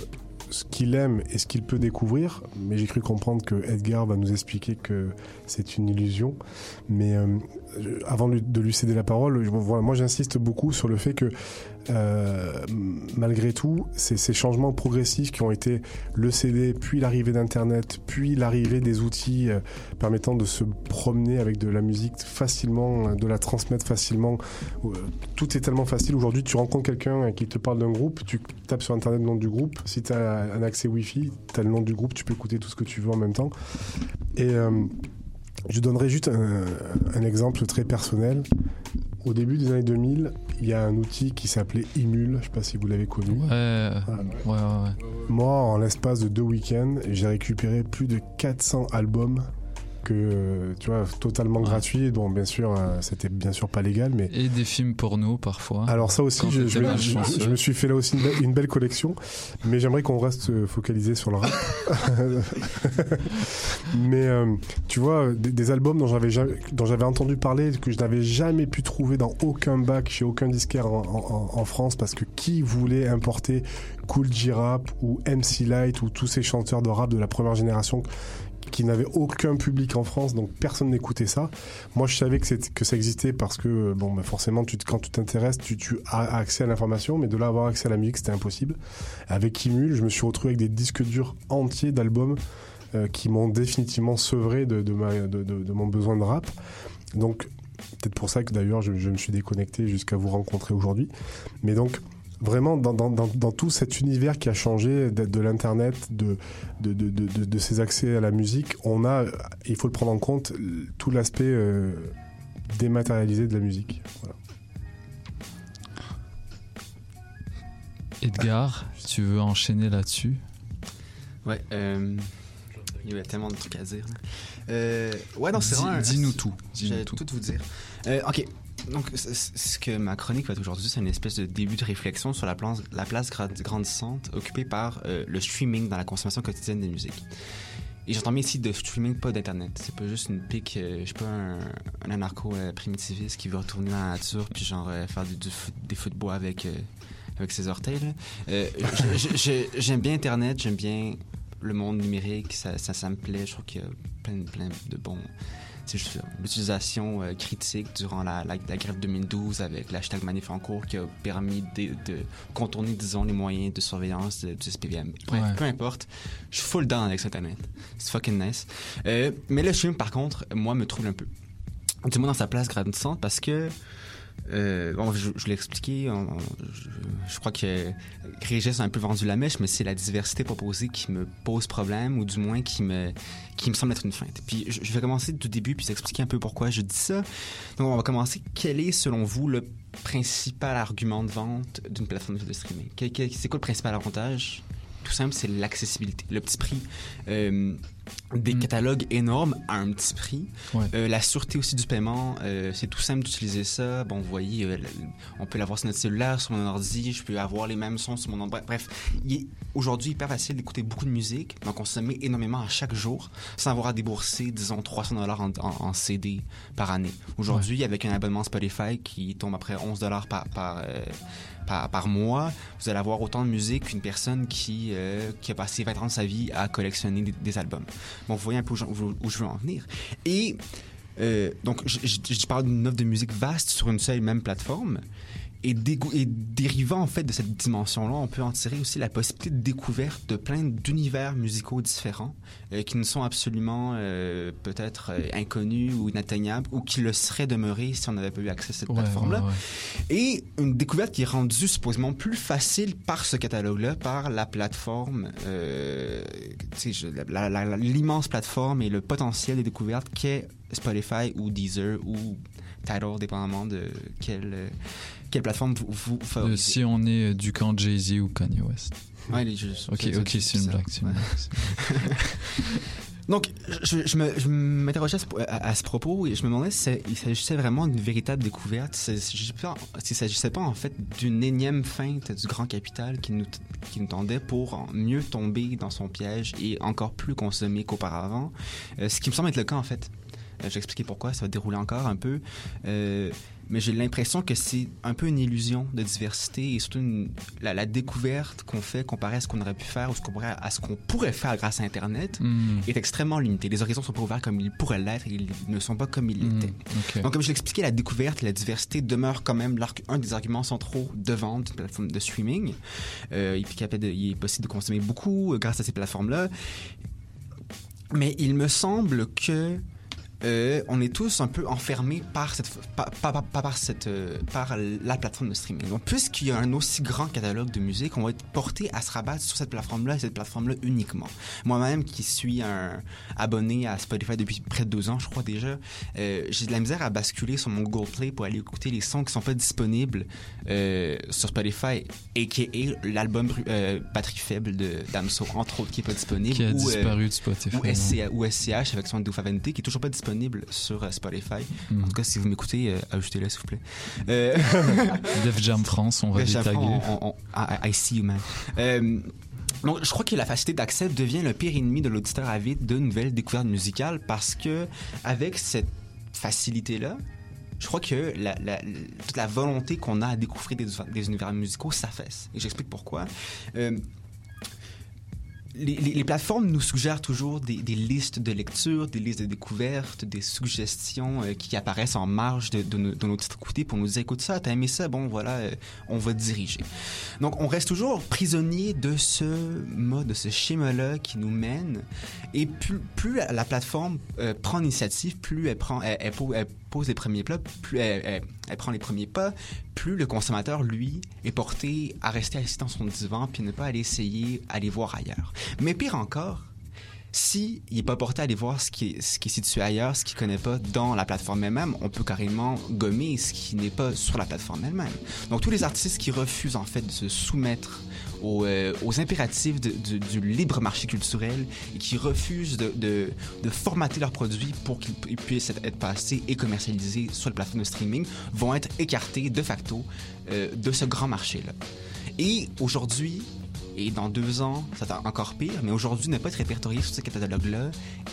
ce qu'il aime et ce qu'il peut découvrir, mais j'ai cru comprendre que Edgar va nous expliquer que c'est une illusion. Mais euh, avant de lui- de lui céder la parole, moi j'insiste beaucoup sur le fait que euh, malgré tout, ces changements progressifs qui ont été le CD, puis l'arrivée d'Internet, puis l'arrivée des outils euh, permettant de se promener avec de la musique facilement, euh, de la transmettre facilement. Tout est tellement facile. Aujourd'hui, tu rencontres quelqu'un qui te parle d'un groupe, tu tapes sur Internet le nom du groupe. Si tu as un accès Wi-Fi, tu as le nom du groupe, tu peux écouter tout ce que tu veux en même temps. Et je donnerai juste un exemple très personnel. Au début des années 2000, il y a un outil qui s'appelait Imul, je sais pas si vous l'avez connu. Ouais, ouais, ouais, ouais. Moi, en l'espace de deux week-ends, j'ai récupéré plus de 400 albums que, euh, tu vois, totalement gratuits. Bon, bien sûr, euh, c'était bien sûr pas légal, mais Et des films porno parfois. alors ça aussi, je, me- je- malchanceux. je me suis fait là aussi une belle, une belle collection, mais j'aimerais qu'on reste euh, focalisé sur le rap. mais euh, tu vois, des, des albums dont j'avais jamais- dont j'avais entendu parler, que je n'avais jamais pu trouver dans aucun bac chez aucun disquaire en, en- en France, parce que qui voulait importer Cool J-Rap ou MC Light ou tous ces chanteurs de rap de la première génération qui n'avaient aucun public en France, donc personne n'écoutait ça. Moi, je savais que, que ça existait parce que, bon, bah, forcément, quand tu t'intéresses, tu, as accès à l'information, mais de là avoir accès à la musique, c'était impossible. Avec Kimul, je me suis retrouvé avec des disques durs entiers d'albums euh, qui m'ont définitivement sevré de, mon besoin de rap. Donc, peut-être pour ça que d'ailleurs, je me suis déconnecté jusqu'à vous rencontrer aujourd'hui. Mais donc, vraiment dans, dans, dans, dans tout cet univers qui a changé de, de l'internet, de, de, de, de, de- de ces accès à la musique, on a, il faut le prendre en compte, tout l'aspect euh, dématérialisé de la musique. Voilà. Edgar, tu veux enchaîner là-dessus? Ouais, euh, il y a tellement de trucs à dire. Euh, ouais, non, c'est Dis- vraiment. dis-nous tout, dis-nous J'allais tout. tout vous dire. Euh, ok. Donc, ce que ma chronique va être aujourd'hui, c'est une espèce de début de réflexion sur la place, la place gra- grandissante occupée par euh, le streaming dans la consommation quotidienne des musiques. Et j'entends bien ici de streaming, pas d'internet. C'est pas juste une pique, euh, je sais pas, un, un anarcho euh, primitiviste qui veut retourner dans la nature puis genre euh, faire des feux de bois avec, euh, ses orteils. j'aime bien internet, j'aime bien le monde numérique, ça, ça, me plaît. Je trouve qu'il y a plein, de bons l'utilisation euh, critique durant la, la, la grève 2012 avec l'hashtag Manif en cours qui a permis de, de contourner, disons, les moyens de surveillance du SPVM. Bref, Ouais. peu importe, je suis full down avec Internet. C'est fucking nice. Euh, mais le film, par contre, moi, me trouble un peu. Du moins dans sa place grandissante parce que euh, bon, je, je l'ai expliqué, je, crois que Régis a un peu vendu la mèche, mais c'est la diversité proposée qui me pose problème, ou du moins qui me, qui me semble être une feinte. Puis je, vais commencer du début, puis expliquer un peu pourquoi je dis ça. Donc on va commencer. Quel est, selon vous, le principal argument de vente d'une plateforme de streaming? C'est quoi le principal avantage? Tout simple, c'est l'accessibilité, le petit prix. Euh, des catalogues énormes à un petit prix. Ouais. Euh, la sûreté aussi du paiement, euh, c'est tout simple d'utiliser ça. Bon, vous voyez, euh, on peut l'avoir sur notre cellulaire, sur mon ordi, je peux avoir les mêmes sons sur mon ordi. Bref, il est aujourd'hui hyper facile d'écouter beaucoup de musique, d'en consommer énormément à chaque jour, sans avoir à débourser, disons, 300 dollars en, en- en CD par année. Aujourd'hui, avec un abonnement Spotify qui tombe après 11 dollars par, par, par, par mois, vous allez avoir autant de musique qu'une personne qui, euh, qui a passé 20 ans de sa vie à collectionner des, des albums. Bon, vous voyez un peu où, je- veux en venir. Et euh, donc, je parle d'une offre de musique vaste sur une seule et même plateforme. Et, et dérivant en fait de cette dimension-là, on peut en tirer aussi la possibilité de découverte de plein d'univers musicaux différents euh, qui ne sont absolument euh, peut-être euh, inconnus ou inatteignables ou qui le seraient demeurés si on n'avait pas eu accès à cette Ouais, plateforme-là. ouais, ouais. Et une découverte qui est rendue supposément plus facile par ce catalogue-là, par la plateforme, l'immense plateforme et le potentiel de découverte qu'est Spotify ou Deezer ou Tidal, dépendamment de quelle, euh, quelle plateforme vous, vous favorisez. si on est euh, du camp Jay-Z ou Kanye West. Ouais, les jeux- ok, ok, c'est une blague. Ouais. Donc, je, je m'interrogeais à, ce- à- à ce propos et je me demandais si il s'agissait vraiment d'une véritable découverte, s'il s'il s'agissait pas en fait d'une énième feinte du grand capital qui nous, qui nous tendait pour mieux tomber dans son piège et encore plus consommer qu'auparavant. Euh, ce qui me semble être le cas en fait. Euh, je vais expliquer pourquoi, ça va dérouler encore un peu. Euh, mais j'ai l'impression que c'est un peu une illusion de diversité et surtout une- la, la découverte qu'on fait comparé à ce qu'on aurait pu faire ou ce qu'on pourrait, à ce qu'on pourrait faire grâce à Internet Mm. est extrêmement limitée. Les horizons sont pas ouverts comme ils pourraient l'être et ils ne sont pas comme ils l'étaient. ok. Donc, comme je l'expliquais, la découverte la diversité demeurent quand même un des arguments centraux de vente d'une plateforme de streaming. Euh, il est possible de consommer beaucoup euh, grâce à ces plateformes-là. Mais il me semble que euh, on est tous un peu enfermés par cette, par, par- par- par cette, euh, par la plateforme de streaming. Donc, puisqu'il y a un aussi grand catalogue de musique, on va être porté à se rabattre sur cette plateforme-là et cette plateforme-là uniquement. Moi-même, qui suis un abonné à Spotify depuis près de deux ans, je crois déjà, euh, j'ai de la misère à basculer sur mon Google Play pour aller écouter les sons qui sont pas disponibles euh, sur Spotify, et qui est l'album Batterie faible de Damso, entre autres, qui est pas disponible. Qui a ou, disparu de Spotify, Ou? SCH, ou SCH avec son Favente, qui est toujours pas disponible sur euh, Spotify. Mm. En tout cas, si vous m'écoutez, euh, ajoutez-le, s'il vous plaît. Euh... Def Jam France, on va Def on- on- I, I see you, man. Euh, donc, je crois que la facilité d'accès devient le pire ennemi de l'auditeur avide de nouvelles découvertes musicales parce que, avec cette facilité-là, je crois que la, la- toute la volonté qu'on a à découvrir des, des univers musicaux s'affaisse. Et j'explique pourquoi. Euh, les, plateformes nous suggèrent toujours des, listes de lecture, des listes de découvertes, des suggestions euh, qui apparaissent en marge de, nos, titres écoutés pour nous dire écoute ça, t'as aimé ça, bon voilà, euh, on va te diriger. Donc on reste toujours prisonnier de ce mode, de ce schéma-là qui nous mène. Et plus, la, la plateforme euh, prend l'initiative, plus elle prend, elle pose les premiers plats, plus elle, elle- prend les premiers pas, plus le consommateur, lui, est porté à rester assis dans son divan puis ne pas aller essayer, aller voir ailleurs. Mais pire encore, si n'est pas porté à aller voir ce qui est, ce qui est situé ailleurs, ce qu'il connaît pas dans la plateforme elle-même, on peut carrément gommer ce qui n'est pas sur la plateforme elle-même. Donc tous les artistes qui refusent en fait de se soumettre aux, euh, aux impératifs du, libre marché culturel et qui refusent de, formater leurs produits pour qu'ils pu- puissent être, passés et commercialisés sur les plateformes de streaming vont être écartés de facto euh, de ce grand marché-là. Et aujourd'hui, et dans deux ans, ça va encore pire, mais aujourd'hui, ne pas être répertorié sur ce catalogue-là,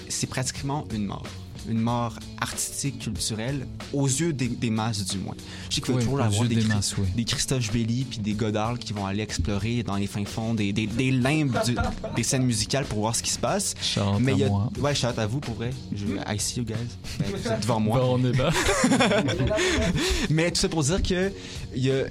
c'est pratiquement une mort. Une mort artistique, culturelle, aux yeux des, des masses du moins. Je sais qu'il va toujours avoir des, des Chri- masses, oui. des Christophe Belli puis des Godard qui vont aller explorer dans les fins fonds des, des, des limbes du- des scènes musicales pour voir ce qui se passe. Shout Mais il y a, moi. ouais, shout à vous pour vrai. Je, I see you guys. Ben, vous êtes devant moi. Ben, on est bas. Mais tout ça pour dire que il y a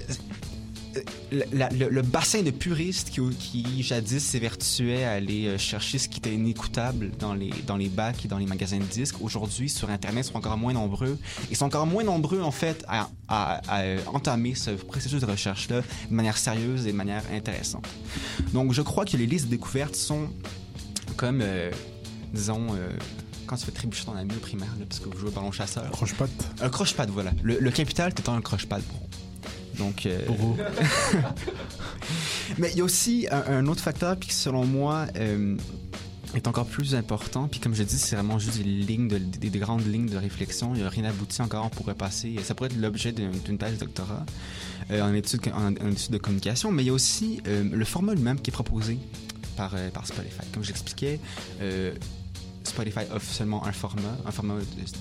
la- la- le, le bassin de puristes qui, qui jadis s'évertuait à aller euh, chercher ce qui était inécoutable dans les, dans les bacs et dans les magasins de disques, aujourd'hui sur Internet sont encore moins nombreux. Ils sont encore moins nombreux en fait à, à- à, euh, entamer ce processus de recherche-là de manière sérieuse et de manière intéressante. Donc je crois que les listes de découvertes sont comme, euh, disons, euh, quand tu fais trébucher ton ami au primaire, là, parce que vous jouez au ballon chasseur. Croche-patte. Un croche-patte, voilà. Le, le capital, t'es un croche-patte, bro. Donc. euh, Mais il y a aussi un, un autre facteur, qui, selon moi, euh, est encore plus important. Puis comme je dis, c'est vraiment juste des lignes, de- des, des grandes lignes de réflexion. Il n'y a rien abouti encore. On pourrait passer. Ça pourrait être l'objet d'une thèse de doctorat euh, en, études, en, en études de communication. Mais il y a aussi euh, le format lui-même qui est proposé par, euh, par Spotify. Comme j'expliquais, Spotify offre seulement un format, un format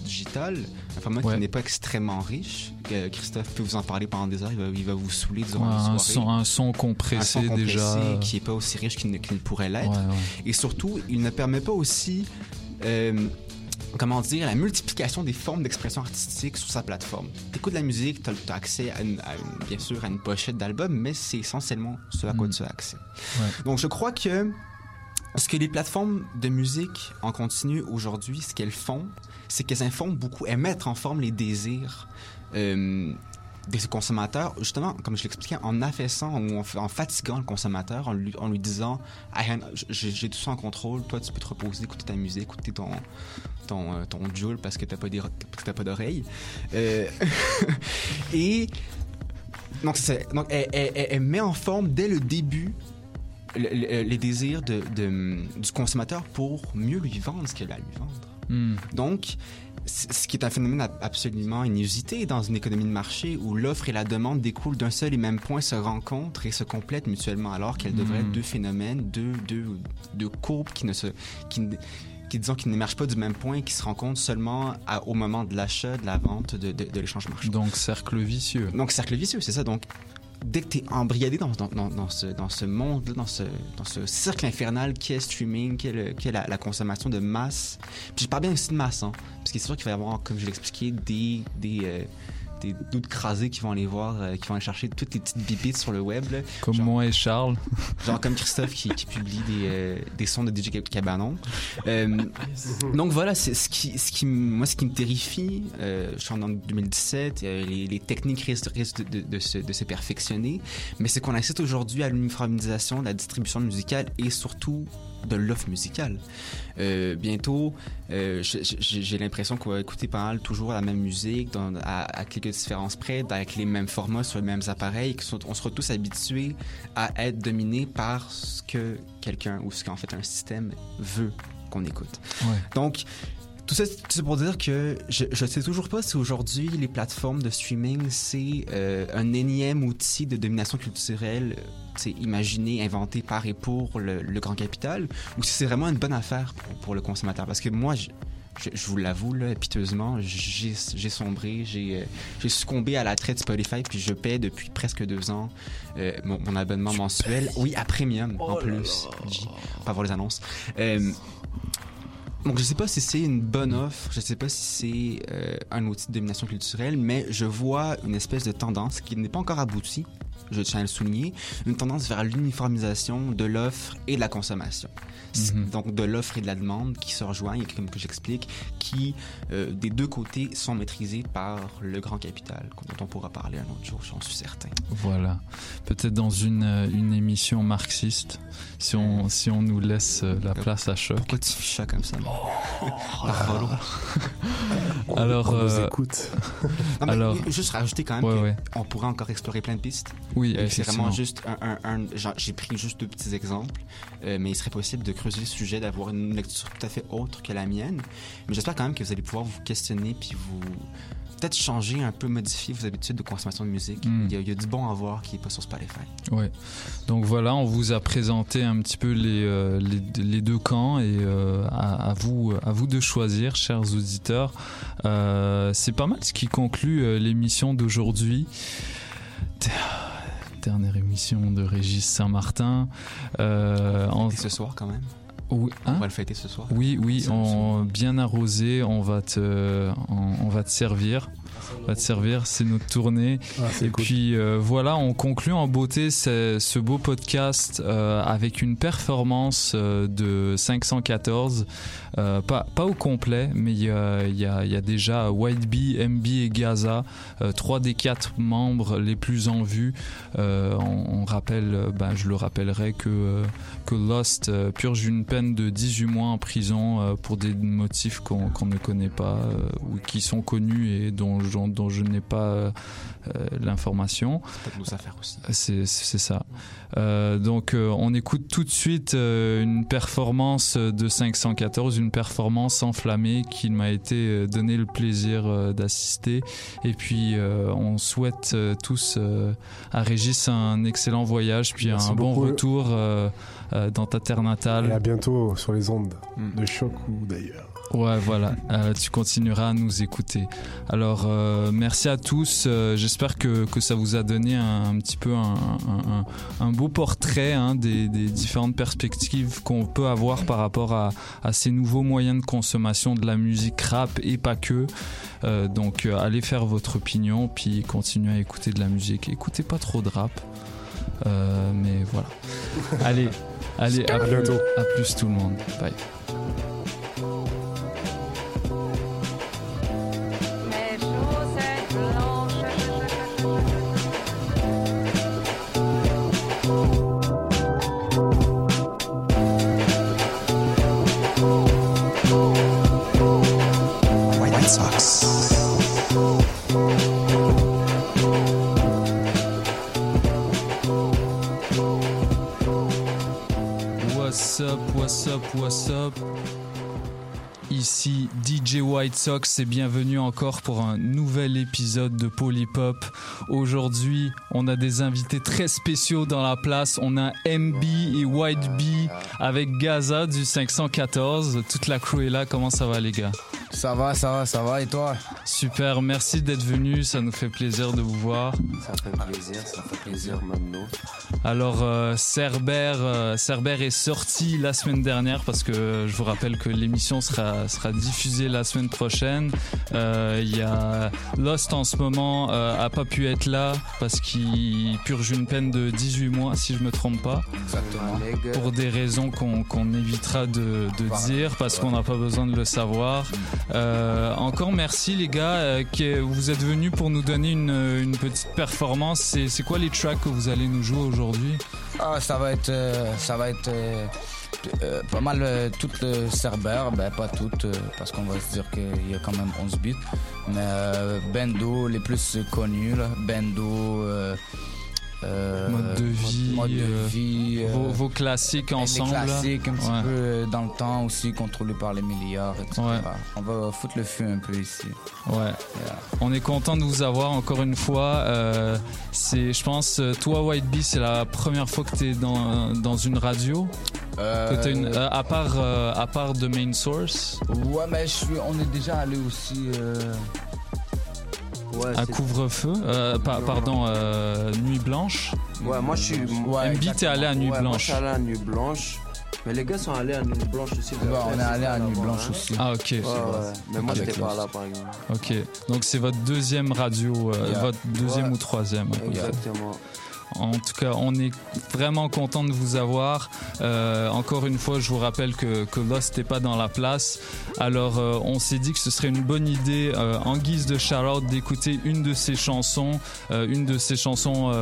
digital, un format Ouais. qui n'est pas extrêmement riche. Christophe peut vous en parler pendant des heures, il va, il va vous saouler durant Ouais, soirée. son, un son compressé, Un son compressé déjà. qui n'est pas aussi riche qu'il ne, pourrait l'être. Ouais. Et surtout, il ne permet pas aussi, euh, comment dire, la multiplication des formes d'expression artistique sur sa plateforme. Tu écoutes de la musique, tu as, accès, à une- à une- bien sûr, à une pochette d'album, mais c'est essentiellement ce à quoi tu as accès. Ouais. Donc, je crois que ce que les plateformes de musique en continu aujourd'hui, ce qu'elles font, c'est qu'elles informent beaucoup, elles mettent en forme les désirs euh, des consommateurs, justement, comme je l'expliquais, en affaissant ou en, fa- en fatiguant le consommateur, en lui, en lui disant j'ai tout ça en contrôle, toi tu peux te reposer, écouter ta musique, écouter ton ton, euh, ton Joule parce que t'as pas d'oreilles. Euh, et donc, donc elle- elle- elle met en forme dès le début le- le- les désirs de, de- du consommateur pour mieux lui vendre ce qu'elle a à lui vendre. Hmm. Donc, ce qui est un phénomène ab- absolument inusité dans une économie de marché où l'offre et la demande découlent d'un seul et même point, se rencontrent et se complètent mutuellement, alors qu'elles devraient être Mm. deux phénomènes, deux, deux, deux courbes qui ne se, qui, disons qui n'émergent pas du même point et qui se rencontrent seulement à- au moment de l'achat, de la vente, de, de- de l'échange marchand. Donc, cercle vicieux. Donc, cercle vicieux, c'est ça. Donc, dès que tu es embrigadé dans, dans, ce, dans ce monde, dans ce, dans ce cercle infernal qui est streaming, qui est, le- qui est la, la consommation de masse, puis je parle bien aussi de masse, hein, parce que c'est sûr qu'il va y avoir, comme je l'ai expliqué, des, des, euh, des doutes crasés qui vont aller voir, euh, qui vont aller chercher toutes les petites bibites sur le web. là. Comme Genre- moi et Charles. Genre comme Christophe qui, qui publie des, euh, des sons de DJ Cabanon. Euh, donc voilà, c'est ce qui, ce qui, moi, ce qui me terrifie, je suis en 2017, euh, les, les techniques risquent, risquent de, de- de se, de se perfectionner, mais c'est qu'on assiste aujourd'hui à l'uniformisation de la distribution musicale et surtout de l'offre musicale. Euh, bientôt, euh, j'ai l'impression qu'on va écouter pas mal toujours la même musique, dans- à, à quelques différences près, avec les mêmes formats sur les mêmes appareils, qu'on on sera tous habitués à être dominés par ce que quelqu'un ou ce qu'en fait un système veut qu'on écoute. Ouais. Donc, tout ça, ça pour dire que je ne sais toujours pas si aujourd'hui les plateformes de streaming, c'est euh, un énième outil de domination culturelle, c'est imaginé, inventé par et pour le, le grand capital, ou si c'est vraiment une bonne affaire pour, pour le consommateur. Parce que moi, je, je, je vous l'avoue, là, piteusement, j'ai j'ai sombré, j'ai euh, j'ai succombé à la traite Spotify, puis je paie depuis presque deux ans euh, mon, mon abonnement mensuel. Oui, à Premium, en plus. J, Pas voir les annonces. Euh, donc, je sais pas si c'est une bonne offre, je sais pas si c'est euh, un outil de domination culturelle, mais je vois une espèce de tendance qui n'est pas encore aboutie, je tiens à le souligner, une tendance vers l'uniformisation de l'offre et de la consommation. C'est- Donc, de l'offre et de la demande qui se rejoignent, et comme que j'explique, qui, euh, des deux côtés, sont maîtrisés par le grand capital, dont on pourra parler un autre jour, j'en suis certain. Voilà. Peut-être dans une, euh, une émission marxiste, si on, si on nous laisse euh, la place à choc. Pourquoi tu fais ça comme ça? Par Rollo. Alors, On nous euh, écoute. Non, mais alors, juste rajouter quand même Ouais, qu'on ouais. pourrait encore explorer plein de pistes. Oui, Euh, c'est vraiment juste un, un- un- genre, j'ai pris juste deux petits exemples, euh, mais il serait possible de creuser le sujet, d'avoir une lecture tout à fait autre que la mienne. Mais j'espère quand même que vous allez pouvoir vous questionner puis vous peut-être changer un peu, modifier vos habitudes de consommation de musique. Mm. Il, y a, il y a du bon à voir qui est pas sur Spotify. Ouais. Donc voilà, on vous a présenté un petit peu les, euh, les, les deux camps et euh, à, à vous, à vous de choisir, chers auditeurs. Euh, c'est pas mal ce qui conclut l'émission d'aujourd'hui. Dernière émission de Régis Saint-Martin. Euh, en- ce soir quand même. Oui, On hein va le fêter ce soir. Oui, oui, on, bien arrosé, on va te, on, on va te servir. On va te servir, c'est notre tournée. Ah, Et cool. puis euh, voilà, on conclut en beauté ce, ce beau podcast euh, avec une performance euh, de 514. Euh, pas, pas au complet, mais il y a, y a- y a déjà White Bee, MB et Gaza, euh, trois des quatre membres les plus en vue. On, on rappelle, ben, je le rappellerai que, que Lost purge une peine de 18 mois en prison pour des motifs qu'on ne connaît pas ou qui sont connus et dont, dont, dont je n'ai pas euh, euh, l'information. C'est peut-être nos affaires aussi. C'est c'est ça. Euh, donc euh, on écoute tout de suite euh, une performance de 514, une performance enflammée qui m'a été donné le plaisir euh, d'assister. Et puis euh, on souhaite euh, tous euh, à Régis un excellent voyage, puis Merci un bon retour euh, euh, dans ta terre natale. Et à bientôt sur les ondes Mm. de choc ou d'ailleurs. Ouais, voilà, Euh, tu continueras à nous écouter. Alors, euh, merci à tous. Euh, J'espère que, que ça vous a donné un, un petit peu un, un- un- un beau portrait hein, des, des différentes perspectives qu'on peut avoir par rapport à, à ces nouveaux moyens de consommation de la musique rap et pas que. Donc, allez faire votre opinion, puis continuez à écouter de la musique. Écoutez pas trop de rap. Mais voilà. Allez, allez, à, À bientôt. à plus tout le monde. Bye. What's up, Ici DJ White Sox et bienvenue encore pour un nouvel épisode de Polypop. Aujourd'hui, on a des invités très spéciaux dans la place. On a MB et White B avec Gaza du 514. Toute la crew est là. Comment ça va les gars? Ça va, ça va, ça va. Et toi? Super, merci d'être venu. Ça nous fait plaisir de vous voir. Ça fait plaisir, ça fait plaisir maintenant. Alors, euh, Cerber, euh, Cerber est sorti la semaine dernière parce que je vous rappelle que l'émission sera, sera diffusée la semaine prochaine. Euh, Il y a Lost en ce moment euh, a pas pu être là parce qu'il purge une peine de 18 mois, si je me trompe pas. Exactement. Pour des raisons qu'on évitera de, de dire parce qu'on n'a pas besoin de le savoir. Euh, encore merci les euh, que vous êtes venus pour nous donner une, une petite performance. C'est quoi les tracks que vous allez nous jouer aujourd'hui? Ah, ça va être, euh, ça va être euh, euh, pas mal euh, toutes le Cerber, ben pas toutes, euh, parce qu'on va se dire qu'il y a quand même 11 bits. Mais euh, Bendo, les plus connus. Bendo. Euh, euh, Mode de vie, mode de euh, vie, euh, vos, vos classiques ensemble. Les là. classiques, un petit Ouais. peu euh, dans le temps aussi, contrôlés par les milliards, etc. Ouais. On va foutre le feu un peu ici. Ouais. On est content de vous avoir encore une fois. Euh, c'est, je pense, euh, toi White Bee, c'est la première fois que tu es dans, dans une radio. Euh, Que t'as une, euh, à part euh, à part de Main Source. Ouais, mais je suis, on est déjà allé aussi. Euh, à couvre-feu, euh, pa- pardon, euh, Nuit Blanche. Ouais, moi je suis. MB, t'es allé à Nuit Ouais, Moi, je Blanche. suis allé à Nuit Blanche. Mais les gars sont allés à Nuit Blanche aussi. Ouais, on est allé à Nuit Blanche aussi. Ah ok. Ouais, ouais. Mais moi j'étais pas là par exemple. Ok, donc c'est votre deuxième radio, euh, Yeah. votre deuxième Ouais. ou troisième. ouais. Exactement. En tout cas, on est vraiment content de vous avoir. Euh, encore une fois, je vous rappelle que, que Lost n'est pas dans la place. Alors, euh, on s'est dit que ce serait une bonne idée, euh, en guise de shout-out, d'écouter une de ses chansons, une de ses chansons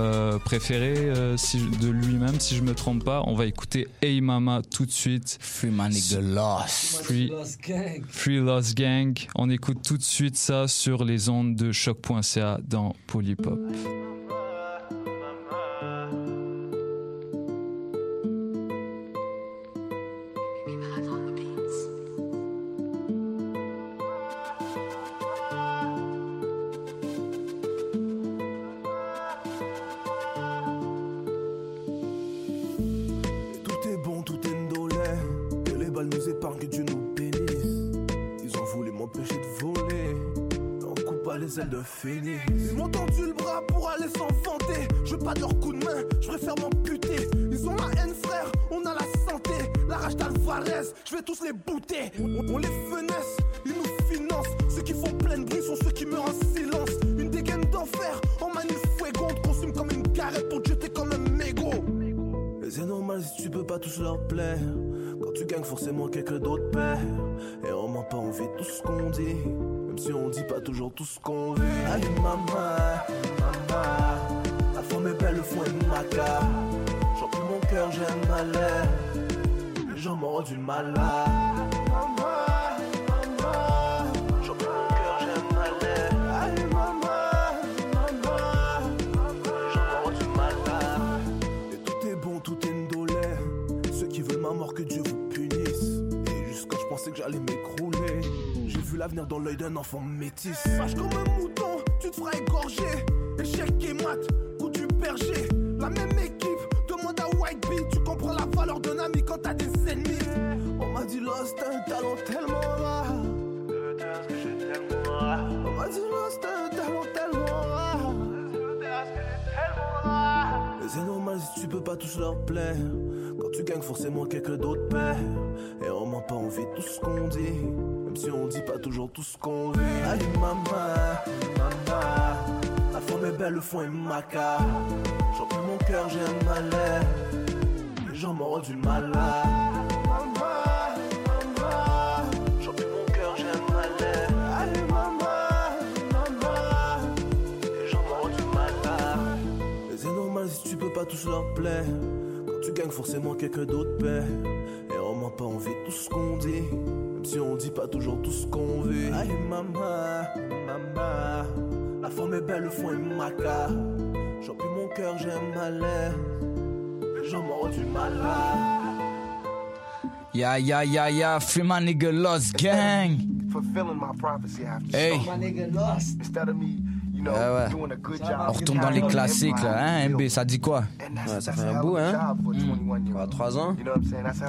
préférées si de lui-même, si je me trompe pas. On va écouter Hey Mama tout de suite. Free My Nigga Lost. Free, Free Lost Gang. On écoute tout de suite ça sur les ondes de choc.ca dans Polypop. Yeah, yeah, yeah, yeah, free my nigga Lost Gang. Fulfilling my prophecy after Hey. my nigga lost. Instead of me, you know, Ouais, ouais. doing a good job. On retourne dans les classiques là, hein, MB, ça dit quoi? Ouais, ça fait un bout, hein? Quoi, trois ans? You know what I'm saying? That's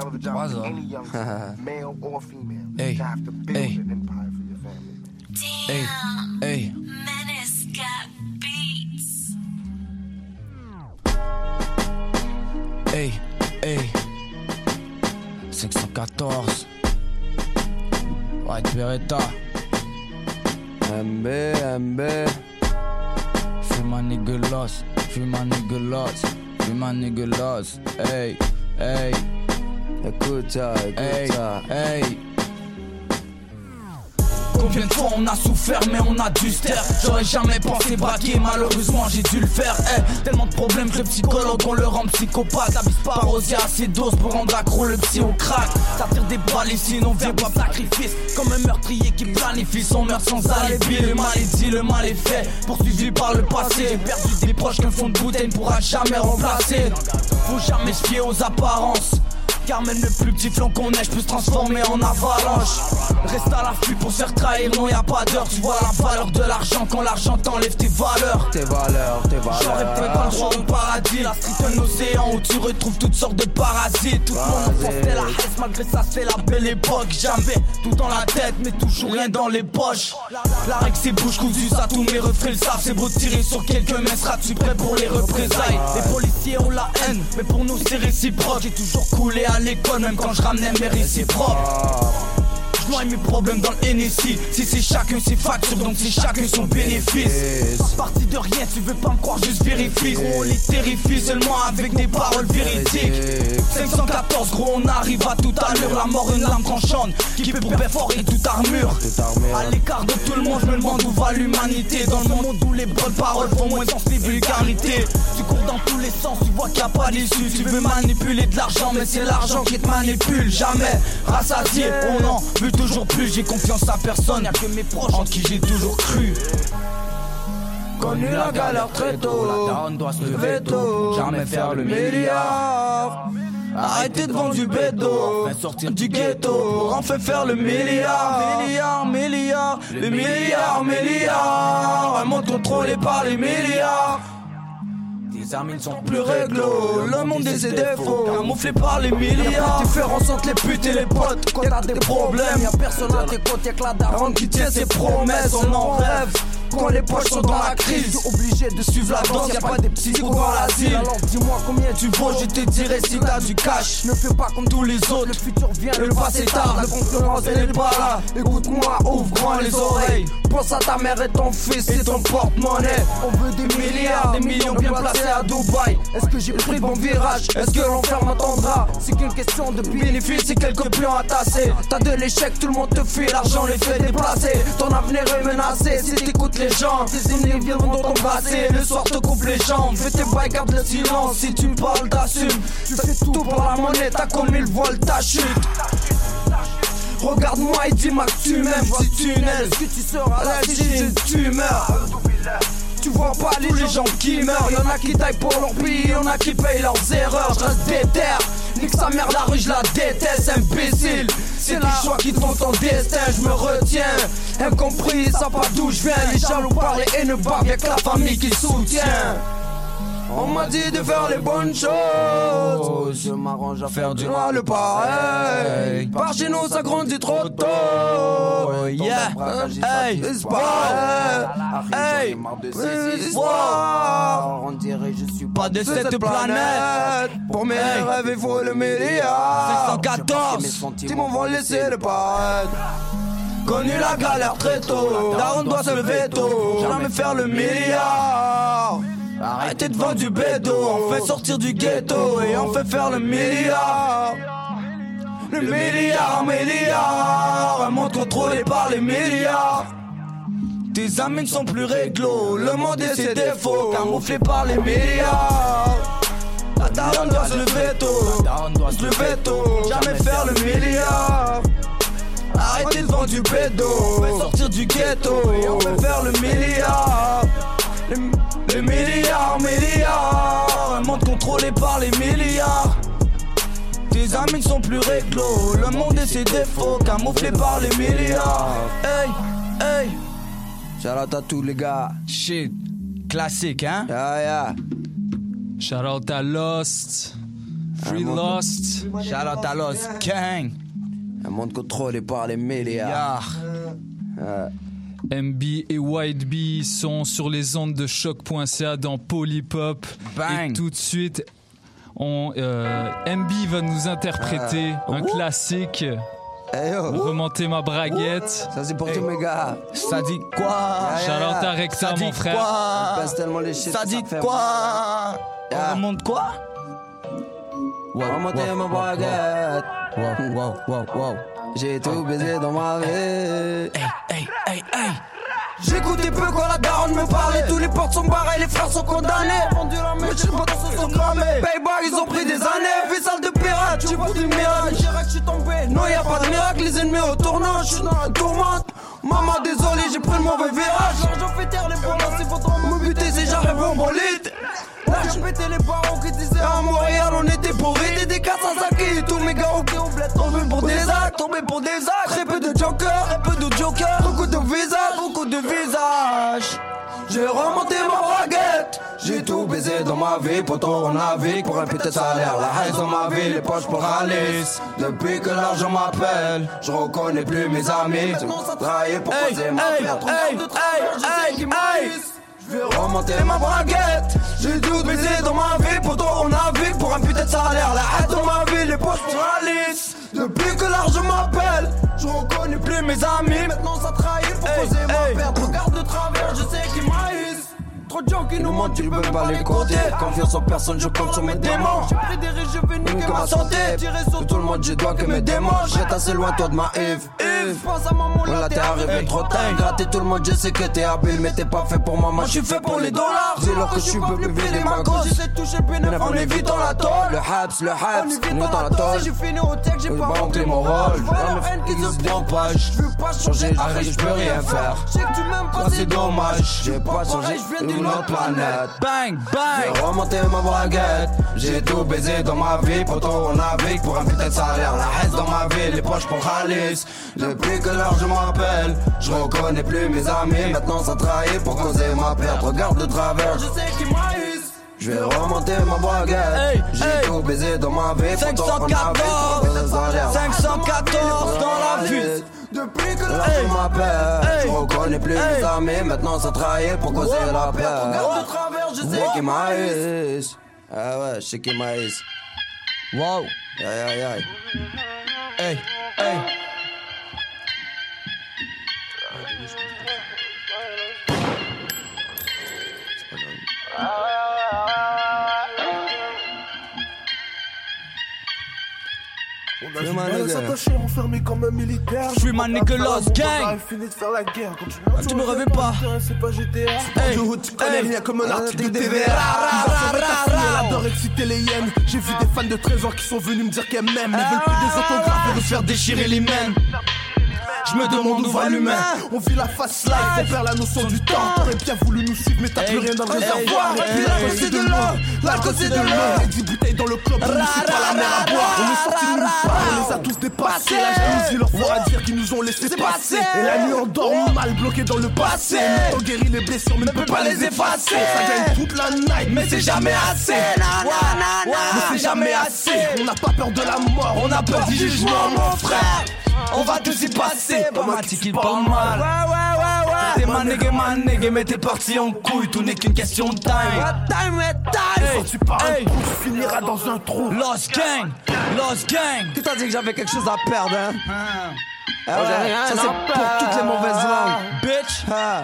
514. White Beretta. MB, MB. Lost. Free my nigga lost. Free my nigga lost. Hey, hey. Écoute ça, écoute Hey, ça. hey. Combien de fois on a souffert mais on a dû se taire. J'aurais jamais pensé braquer malheureusement j'ai dû le faire. Eh, Tellement de problèmes que le psychologue on le rend psychopathe. La bise pas arroser assez doses pour rendre accro le psy au crack. Ça tire des balles et sinon vient pas sacrifice. Comme un meurtrier qui planifie son meurtre sans alibi. Le mal est dit, le mal est fait. Poursuivi par le passé. J'ai perdu des proches qu'un fond de bouteille ne pourra jamais remplacer. Faut jamais se fier aux apparences car même le plus petit flocon neige peut se transformer en avalanche. Reste à l'affût pour se faire trahir, non y a pas d'heure. Tu vois la valeur de l'argent quand l'argent t'enlève tes valeurs. Tes valeurs, tes J'aurais peut-être pas valeurs. le droit au paradis La street un océan où tu retrouves toutes sortes de parasites. Toute mon enfance c'était la haine malgré ça c'est la belle époque. J'avais tout dans la tête mais toujours rien dans les poches. La règle c'est bouche cousue ça tous mes refrains le savent. C'est beau de tirer sur quelques mains seras-tu prêt pour les représailles. Les policiers ont la haine mais pour nous c'est réciproque. J'ai toujours coulé à l'école même quand je ramenais mes réciproques je noie mes problèmes dans le NSI Si c'est chacun ses factures donc c'est chacun son bénéfice. Parti de rien tu veux pas me croire juste vérifie. Gros on les terrifie seulement avec des paroles véridiques. 514 gros on arrive à toute allure La mort une lame tranchante qui peut perforer toute armure. À l'écart de tout le monde je me demande où va l'humanité. Dans le monde où les bonnes paroles font moins sens les vulgarités. Tu cours dans tous les sens tu vois qu'il y a pas d'issue. Tu veux manipuler de l'argent mais c'est l'argent qui te manipule. Jamais rassasié on en veut toujours plus J'ai confiance à personne y'a que mes proches en qui j'ai toujours cru. Connu la galère très tôt. La daronne doit se lever tôt Jamais faire le milliard. Arrêtez de vendre du bédo. sortir du ghetto. Enfin faire le milliard. Milliard, milliard Le milliard, milliard. Un monde contrôlé par les milliards sont plus réglo, le monde des défauts, camouflé par les milliards. Différence entre les putes et les potes quand t'as des problèmes. Y'a personne à tes côtés, y'a que la daronne qui tient ses promesses. On en rêve, quand les poches sont dans la crise. Obligé de suivre la danse, y'a pas des psychos dans l'asile. Alors dis-moi combien tu vaux, je te dirai si t'as du cash. Ne fais pas comme tous les autres, le futur vient, le passé tard. La concurrence elle est pas là. Écoute-moi, ouvre grand les oreilles. Pense à ta mère et ton fils et ton porte-monnaie. On veut des milliards, des millions bien placés à Dubaï. Est-ce que j'ai pris bon virage? Est-ce que l'enfer m'attendra? C'est qu'une question de bénéfice et quelques plans à tasser. T'as de l'échec, tout le monde te fuit, l'argent les fait déplacer. Ton avenir est menacé si t'écoutes les gens. Tes ennemis viendront dans ton passé. Le soir te coupe les jambes. Fais tes bails, garde le silence. Si tu me parles, t'assumes. Tu fais tout pour la monnaie, t'as comme il vole ta chute. Regarde-moi et dis-moi que tu m'aimes, si tunnel. Est-ce que tu seras là si tu meurs tu vois pas les gens qui meurent. Y'en a qui taillent pour leur pays, y'en a qui payent leurs erreurs. Je reste déter, nique sa mère la rue je la déteste imbécile. C'est les choix qui font ton destin, je me retiens. Incompris, ça pas d'où je viens. Les jaloux parlent et ne bavent, y'a que la famille qui soutient on m'a dit de faire les bonnes choses. Je m'arrange à faire du mal pareil. Par chez nous, ça grandit trop tôt. Yeah, hey, c'est pas Hey, On dirait je suis pas de cette planète. Pour mes rêves, il faut le milliard. 614, ils m'ont vont laisser le paraître. Connu la galère très tôt, Daron doit se lever tôt, jamais faire le milliard. Arrêtez de vendre du bédo, on fait sortir du ghetto et on fait faire le milliard. Le milliard, milliard, un monde contrôlé par les milliards. Tes amis ne sont plus réglo, le monde et ses défauts, camouflés par les milliards. La daronne doit se lever tôt, se lever tôt, jamais faire le milliard. Arrêtez de vendre du bédo, on fait sortir du ghetto et on fait faire le milliard. Les milliards, milliards, un monde contrôlé par les milliards. Tes amis ne sont plus réglo, le monde et ses défauts, camouflés par les milliards. Hey, hey. Shout out à tous les gars. Shit, classique, hein? Yeah, yeah. Shout out à Lost, Free Lost. Shout out à Lost Gang. Un monde contrôlé par les milliards. Yeah. MB et White Bee sont sur les ondes de choc.ca dans Polypop. Bang. Et tout de suite, on, euh, MB va nous interpréter Ah. un classique. Hey, yo. Remonter ma braguette. Ça c'est pour tous mes gars. Ça dit quoi? À Recta, Ça dit mon frère. quoi? Ça dit quoi? Yeah. On remonte quoi? Remonter ma braguette. Wow, wow, wow, wow. J'ai tout baisé dans ma vie. Hey, hey, hey, hey. J'écoutais peu quand la daronne me parlait. Tous les portes sont barrées, les frères sont condamnés. Pas dans ce sont cramés. Payback, ils ont pris des années. Vie sale de pirate, tu vois du miracle. Je suis tombé. Non, y a pas de miracle, les ennemis au tournant. Je suis dans la tourmente. Maman, désolé, j'ai pris le mauvais virage. L'argent fait taire les bonhommes, il faut trop me buter si j'arrive en bolide. Là, j'ai pété les parents qui disaient à Montréal, on était pourris. Des décasses à Saki, tous mes gars au au bled. Tombés pour des actes, tombés pour des actes. Très peu de jokers, très peu de jokers. Beaucoup de visages, beaucoup de visages. J'ai remonté ma braguette. J'ai tout baisé dans ma vie, poto on navigue pour un putain de salaire. La haine dans ma vie, les poches pour Alice. Depuis que l'argent m'appelle, je reconnais plus mes amis. Maintenant ça travaille pour poser ma je vais remonter ma braguette. J'ai tout baisé dans ma vie, poto on navigue pour un putain de salaire. La haine dans ma vie, les poches pour Alice. Depuis que l'argent m'appelle, je reconnais plus mes amis. Maintenant ça trahit pour Hey, poser ma perte. Regarde de travers, je sais qu'ils m'haïssent. Trop de gens qui nous mentent, tu peux pas les compter. Confiance en personne, je compte sur mes démons. J'ai pris des risques, je vais niquer ma santé. Tirer sur tout le monde, je dois que mes démons. J'étais assez loin, toi de ma Eve. Eve, pense à maman, là t'es arrivé trop tard. Gratter tout le monde, je sais que t'es habile, mais t'es pas fait pour moi. Moi, je suis fait pour les dollars. Dis-leur que je suis peu plus vider ma cause. J'essaie de toucher le bénéfice en évitant la tôle. Le haps, le haps, nous dans la tôle. J'ai fini au tech, j'ai pas mon rôle. Je vois la haine qui se propage. Je veux pas changer, j'arrive, je peux rien faire. Je sais que tu m'aimes pas, c'est dommage. J'ai pas changé, d'une planète. Bang, bang. J'ai remonté ma braguette, j'ai tout baisé dans ma vie, pourtant on navigue pour un putain de salaire. La haine dans ma vie, les poches pour Alice. Depuis que l'argent m'appelle, je reconnais plus mes amis. Maintenant ça trahit pour causer ma perte. Regarde de travers, je sais qu'ils m'haïssent. Je vais remonter ma braguette, Hey, j'ai hey. tout baisé dans ma vie, pourtant on navigue pour un putain de salaire. 514 dans la ville. Depuis que la vie m'appelle, je reconnais plus mes amis. Maintenant, ça trahit pour causer la paix? Regarde de travers, je sais qui maïs. Ah ouais, je sais qui maïs. Wow. Aïe aïe aïe. Hey, hey. Enfermé comme un militaire. Je suis ma nigga Lost Gang. fini de faire la guerre. Quand tu Ah, tu me réveilles pas. C'est pas GTA. Hey, tu connais rien comme un article de. Elle adore exciter les hyènes. J'ai vu des fans de Trésor qui sont venus me dire qu'elles m'aiment. Elles veulent plus des autographes et de faire déchirer les mêmes. Je me demande où va l'humain. On vit la fast life, on perd la notion du temps. T'aurais bien voulu nous suivre, mais t'as plus rien dans le réservoir. Et puis l'alcool c'est de l'eau, l'alcool c'est de l'eau. Et 10 bouteilles dans le club, on ne suit pas la mer à boire. On est sortis de nulle part, on les a tous dépassés. La jalousie leur fera dire qu'ils nous ont laissé passer. Et la nuit on dort mal bloqué dans le passé. On guérit les blessures, mais ne peut pas les effacer. Ça gagne toute la night, mais c'est jamais assez. Mais c'est jamais assez. On n'a pas peur de la mort, on a peur du jugement, mon frère. On va tous y passer, pas mal, pas mal. Ouais, ouais, ouais, ouais. T'es ma nigga, ma nigga, mais t'es parti en couille, tout n'est qu'une question de time. Time et time. Hey, Quand tu pars un hey. trou, tu finiras dans un trou. Lost Gang, Lost Gang. Qui t'a dit que j'avais quelque chose à perdre, hein? Ah ouais, rien ça c'est pour perdre. toutes les mauvaises langues. Bitch. Ah.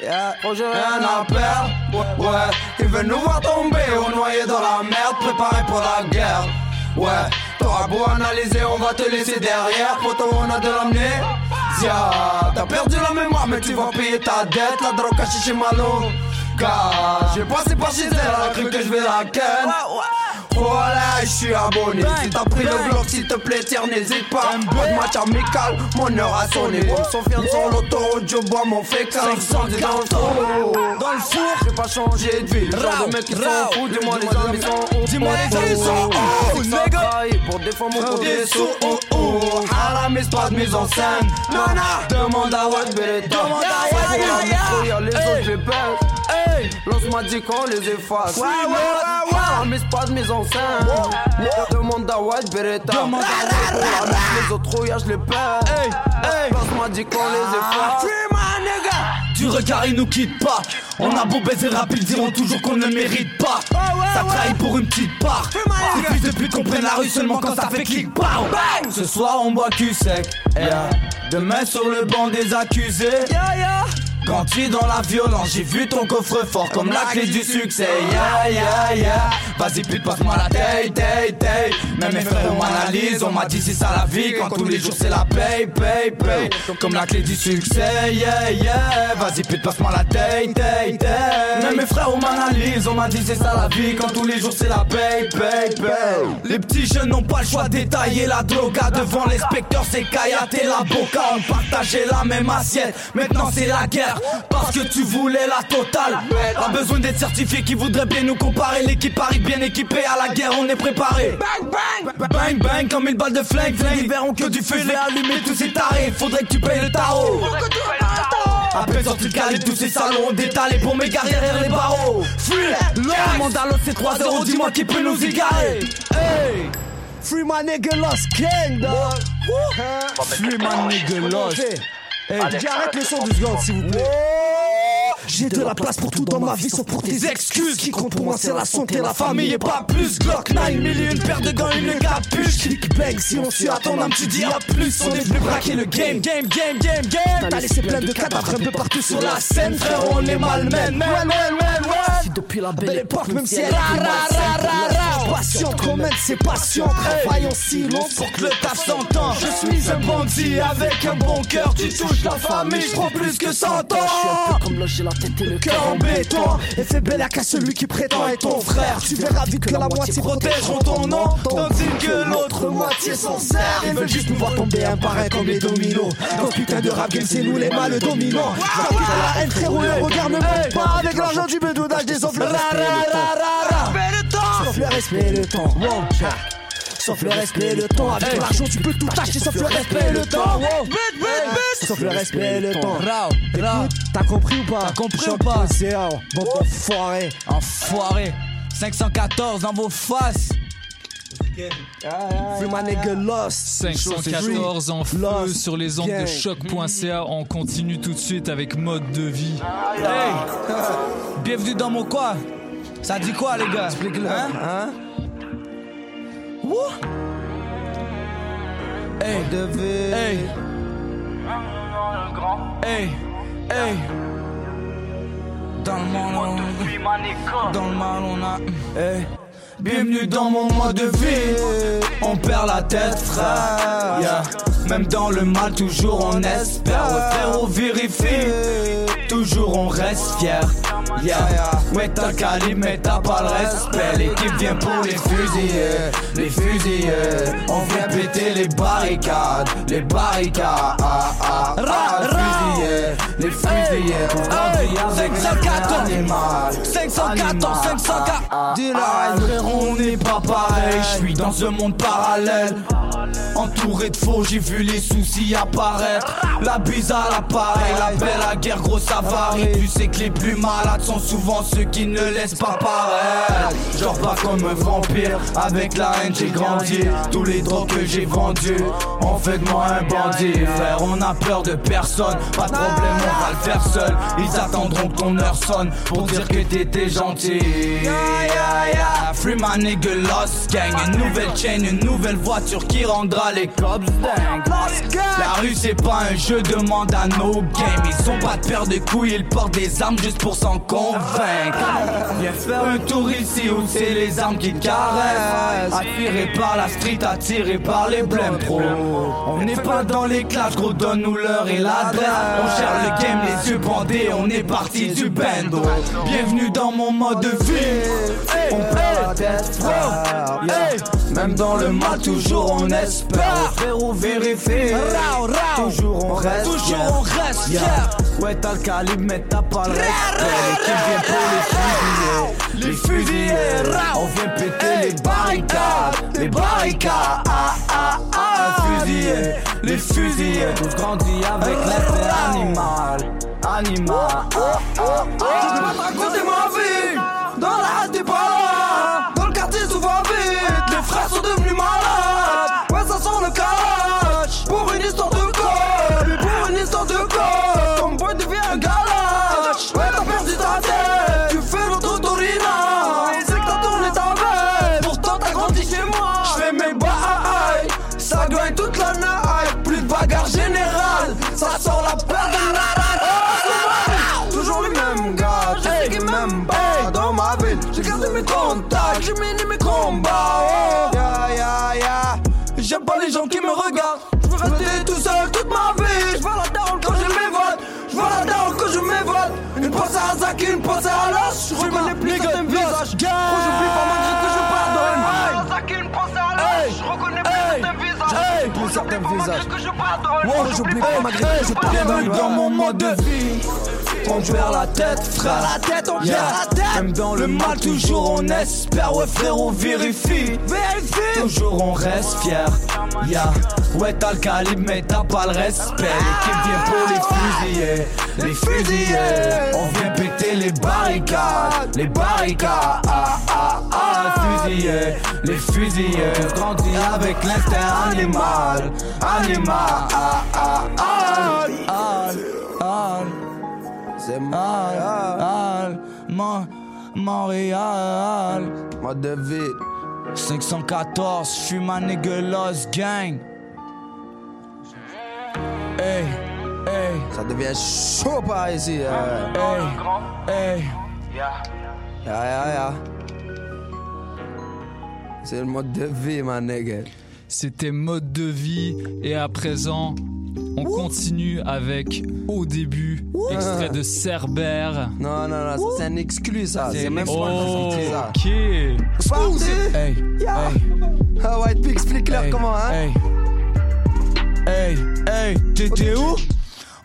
Yeah. Oh, j'ai Rien à perdre, ouais, ouais. Ils veulent nous voir tomber ou noyer dans la merde, préparés pour la guerre. Ouais, t'auras beau analyser, on va te laisser derrière. Poto, on a de l'amnésia. T'as perdu la mémoire, mais tu vas payer ta dette. La drogue cachée chez Malo. Car j'ai passé par chez elle, elle a cru que je vais la ken. Voilà, je suis abonné. Si t'as pris le bloc, s'il te plaît, tire, n'hésite pas. Match amical, mon heure a sonné. Comme son fier sur l'autoroute, je bois mon fécal. 500 dans le four. Dans le four, j'ai pas changé de vie. Le genre de mec qui s'en fout, dis-moi les amis sont où. Dis-moi les amis sont où, nigga. pour défendre mon sous. Oh oh, Haram, c'est pas de mise en scène. Non, demande à Watt Beretta. Demande à Watt Beretta. Les autres, je les. Hey. L'os m'a dit qu'on les efface. Ouais, ouais, ouais, ouais. Pas de mise en scène. Demande à White Beretta. Demande à Les autres rouillages, je les paie. Hey, hey. L'os m'a dit qu'on les efface. Free my nigga. Du regard, il nous quitte pas. On a beau baiser rapide, diront toujours qu'on ne mérite pas. Ça trahit pour une petite part. Ces fils de pute comprennent la rue seulement quand ça fait clic. Bang. Ce soir, on boit cul sec. Yeah. Demain, sur le banc des accusés. Quand tu es dans la violence, j'ai vu ton coffre-fort comme la clé du succès. Yeah, yeah, yeah. Vas-y, pute, passe-moi la taille, taille, taille. Même mes frères m'analysent, on m'a dit c'est ça la vie. Quand tous les jours c'est la paye, paye, paye. Comme la clé du succès, yeah, yeah. Vas-y, pute, passe-moi la taille, taille, taille. Même mes frères m'analysent, on m'a dit c'est ça la vie. Quand tous les jours c'est la paye, paye, paye. Les petits jeunes n'ont pas le choix d'étailler la droga. Devant l'inspecteur, c'est Kayat et la boca. On partageait la même assiette. Maintenant c'est la guerre. Parce que tu voulais la totale. Pas besoin d'être certifié qui voudrait bien nous comparer. L'équipe arrive bien équipée à la guerre, on est préparé. Bang bang, bang bang, comme une balle de flingue. Flingue, verront que du feu, vais allumer tous ces tarés. Faudrait que tu payes le tarot. À peine sorti de tous ces salons ont détalé pour m'égarer derrière les barreaux. Free, l'homme, Mandalo c'est 3-0, dis-moi qui peut nous égarer. Hey! Free my nigga Lost King, dog. Free my nigga lost. Hey, DJ, arrête le son deux secondes, s'il vous plaît. J'ai de la place pour tout dans ma vie, sauf pour tes excuses. Qui compte pour moi, c'est la santé, la famille et pas plus. Glock 9, mille une paire de gants, une capuche. Click bang, si on suit à ton âme, tu dis à plus. On est venu braquer le game, game, game, game, game. T'as laissé plein de cadavres un peu partout sur la scène, frère, on est malmène. Man, man, man, man. Si depuis la belle époque, même si elle est ra, ra, ra, ra, Patient, commène, c'est patient. Travaille en silence pour que le taf s'entende. Je suis un bandit avec un bon cœur. Tu touches la famille, je prends plus que 100 ans. Je suis un peu comme loger la tête et le cœur en béton. Et fais belle à celui qui prétend être ton frère. Tu verras vite que la moitié protégeront ton nom. Tandis que l'autre moitié s'en sert. Ils veulent juste nous voir tomber un par un comme les dominos. Dans putain de rap game, c'est nous les mâles dominants. La haine, frérot, le regard ne monte pas. Avec l'argent du bédouinage des enfants. Sauf le respect et le temps. Wow. Sauf le respect et le temps. Avec l'argent, tu peux tout acheter sauf le respect et le temps. Wow. Sauf le respect et le temps. T'as compris ou pas? T'as compris ou pas? C'est bon enfoiré. Enfoiré. 514 dans vos faces. Free my nigga Lost. 514 en feu Lost. sur les ondes de choc.ca. On continue tout de suite avec mode de vie. Hey, bienvenue dans mon coin. Ça dit quoi, les gars? Explique-le. Hein? Hein? Wouh. Hey, hey, hey, hey. Dans le monde, on- dans le mal, on a. Hey. Bienvenue dans mon mode de vie. On perd la tête, frère. Yeah. Même dans le mal, toujours on espère. Ouais, frérot, vérifie. Toujours on reste fier. Yeah. Ouais, t'as calibre, mais t'as pas le respect. L'équipe vient pour les fusiller. Les fusiller. On vient péter les barricades. Les barricades. Ah, ah, ah, fusiller. Les avec 514, l'animal. 514, 514. Dis-le, frérot, on n'est pas pareil. Je suis dans un monde parallèle. Entouré de faux, j'ai vu les soucis apparaître. La bise à l'appareil, la belle à guerre, grosse avarie. Tu sais que les plus malades sont souvent ceux qui ne laissent pas paraître. Genre pas comme un vampire, avec la haine j'ai grandi. Tous les drogues que j'ai vendus ont fait de moi un bandit. Frère, on a peur de personne, pas de problème, on va le faire seul. Ils attendront que ton heure sonne pour dire que t'étais gentil. Nigga lost gang, une nouvelle chaîne, une nouvelle voiture qui rendra les cops dingues. La rue c'est pas un jeu, demande à nos games. Ils ont pas de paire de couilles, ils portent des armes juste pour s'en convaincre. Viens faire un tour ici où c'est les armes qui te caressent. Attiré par la street, attiré par les blèmes pro. On n'est pas dans les clashs, gros, donne-nous l'heure et l'adresse. On cherche le game, les yeux bandés, on est parti du bendo. Bienvenue dans mon mode de vie. On perd la tête, frère. Même dans le mal, toujours on espère. Frérot, vérifie. Toujours on reste Toujours on reste. Ouais, t'as le calibre, mais t'as pas le respect. L'équipe vient pour les fusiller. Les fusillés. On vient péter les barricades. Les barricades. Ah, ah, ah. Fusillés. Les fusillés. Tous grandis avec l'effet animal. Animal. Ah, ah, ah. Je vais te raconter ma vie. Que je j'oublie pas malgré je dans mon mode de vie. On perd la tête, frère. la tête, on Yeah. perd la tête. Même dans le mal, toujours on espère. Ouais, frère, on vérifie. Vérifie. Toujours on reste fier. Yeah. Ouais, t'as le calibre, mais t'as pas le respect. L'équipe vient pour les fusillés. Les fusillés. On vient péter les barricades. Les barricades. Ah, ah, ah. Fusillés. Les fusillés. On grandit avec l'instinct animal. Animal. Ah, ah, ah. Ah, ah. C'est Montréal, Mon- Montréal. Mode de vie. 514, je suis ma Gang. Hey, hey, Ça devient chaud par ici. euh. hey, hey. Ya, ya, ya. C'est le mode de vie, ma nigga. C'était mode de vie et à présent, on continue avec au début, extrait de Cerbère. Non, non, non, ça c'est un exclu, ça. C'est même pas Oh, ça. ok. Parti. Hey, Ya. hey, Ah, White Pig, explique-leur hey, comment, hein. Hey, hey, hey, t'étais où?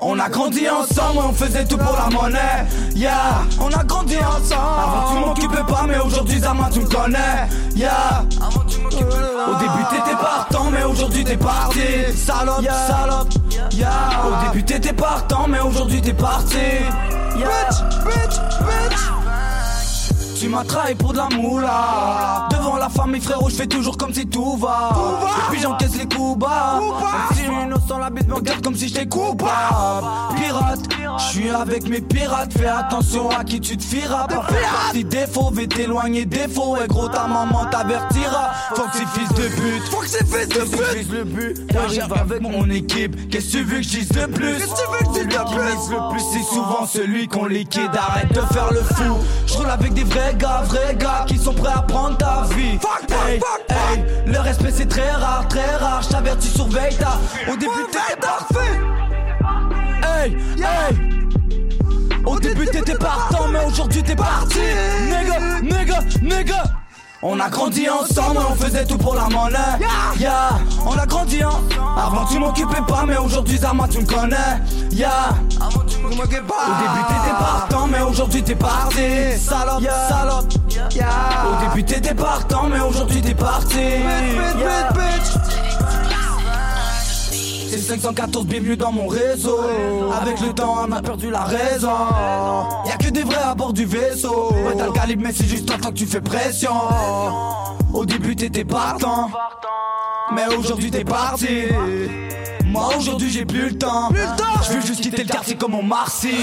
On a grandi ensemble, on faisait tout pour la monnaie. Yeah, on a grandi ensemble. Avant tu m'occupais pas, mais aujourd'hui Zama tu me connais. Yeah. Au début t'étais partant, mais aujourd'hui t'es parti. Salope, salope. Yeah. Au début t'étais partant, mais aujourd'hui t'es parti. Yeah. Bitch, bitch, bitch. Tu m'a trahi pour de la moula. La famille, frérot, je fais toujours comme si tout va. Et puis j'encaisse les coups bas. Si innocent, la bête me regarde comme si j'étais coupable. Pirate, je suis avec mes pirates. Fais attention à qui tu te fieras. Partie défaut, vais t'éloigner défaut. Et gros, ta maman t'avertira. Faut que c'est fils de but. Faut que c'est fils de but. le but. J'arrive avec mon équipe. Qu'est-ce que tu veux que je dise de plus? Qu'est-ce que tu veux que je dise de plus? le plus, c'est souvent celui qu'on liquide. Arrête de faire le fou. Je roule avec des vrais gars, vrais gars qui sont prêts à prendre ta vie. Hey, hey, le respect c'est très rare, très rare. Je t'avertis, surveille ta. Au début t'étais parfait. Hey, hey. Au début t'étais partant, mais aujourd'hui t'es parti. Nigga, nigga, nigga. On a grandi ensemble, on faisait tout pour la monnaie. Yeah, on a grandi ensemble. Avant tu m'occupais pas, mais aujourd'hui Zama tu me connais. Yeah, avant tu m'occupais pas. Au début t'étais partant, mais aujourd'hui t'es parti. Salope, salope. Au début t'étais partant, mais aujourd'hui t'es parti. Yeah. C'est 514, bienvenue dans mon réseau. Avec le temps, on a perdu la raison. Y'a que des vrais à bord du vaisseau. Ouais, t'as le calibre, mais c'est juste toi que tu fais pression. Au début, t'étais partant. Mais aujourd'hui, t'es parti. Moi aujourd'hui j'ai plus le temps. Je veux juste quitter le quartier comme on Marcy.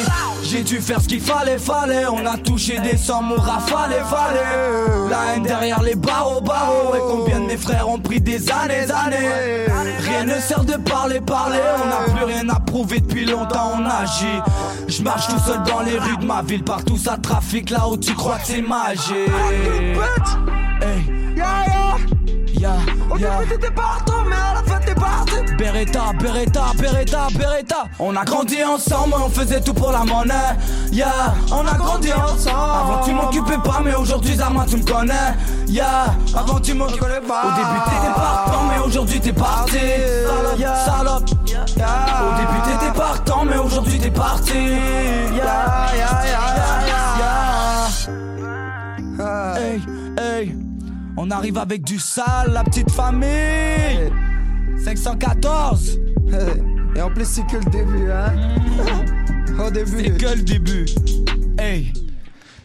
J'ai dû faire ce qu'il fallait, fallait. On a touché des on rafale, fallait La haine derrière les barreaux, barreaux. Et combien de mes frères ont pris des années, années? Rien ne sert de parler, parler. On n'a plus rien à prouver depuis longtemps on agit. Je marche tout seul dans les rues de ma ville. Partout ça trafique. Là où tu crois que c'est magique. Hey, Au début t'étais partant, mais à la fin t'es parti. Beretta, Beretta, Beretta, Beretta. On a grandi ensemble, on faisait tout pour la monnaie. Yeah, on a grandi ensemble. Avant tu m'occupais pas, mais aujourd'hui Zama tu me connais. Yeah, avant tu m'occupais pas. Au début t'étais partant, mais aujourd'hui t'es parti. Salope, salope. Au début t'étais partant, mais aujourd'hui t'es parti. On arrive avec du sale, la petite famille. 514. Et en plus, c'est que le début, hein. Au début. C'est que le début. Hey.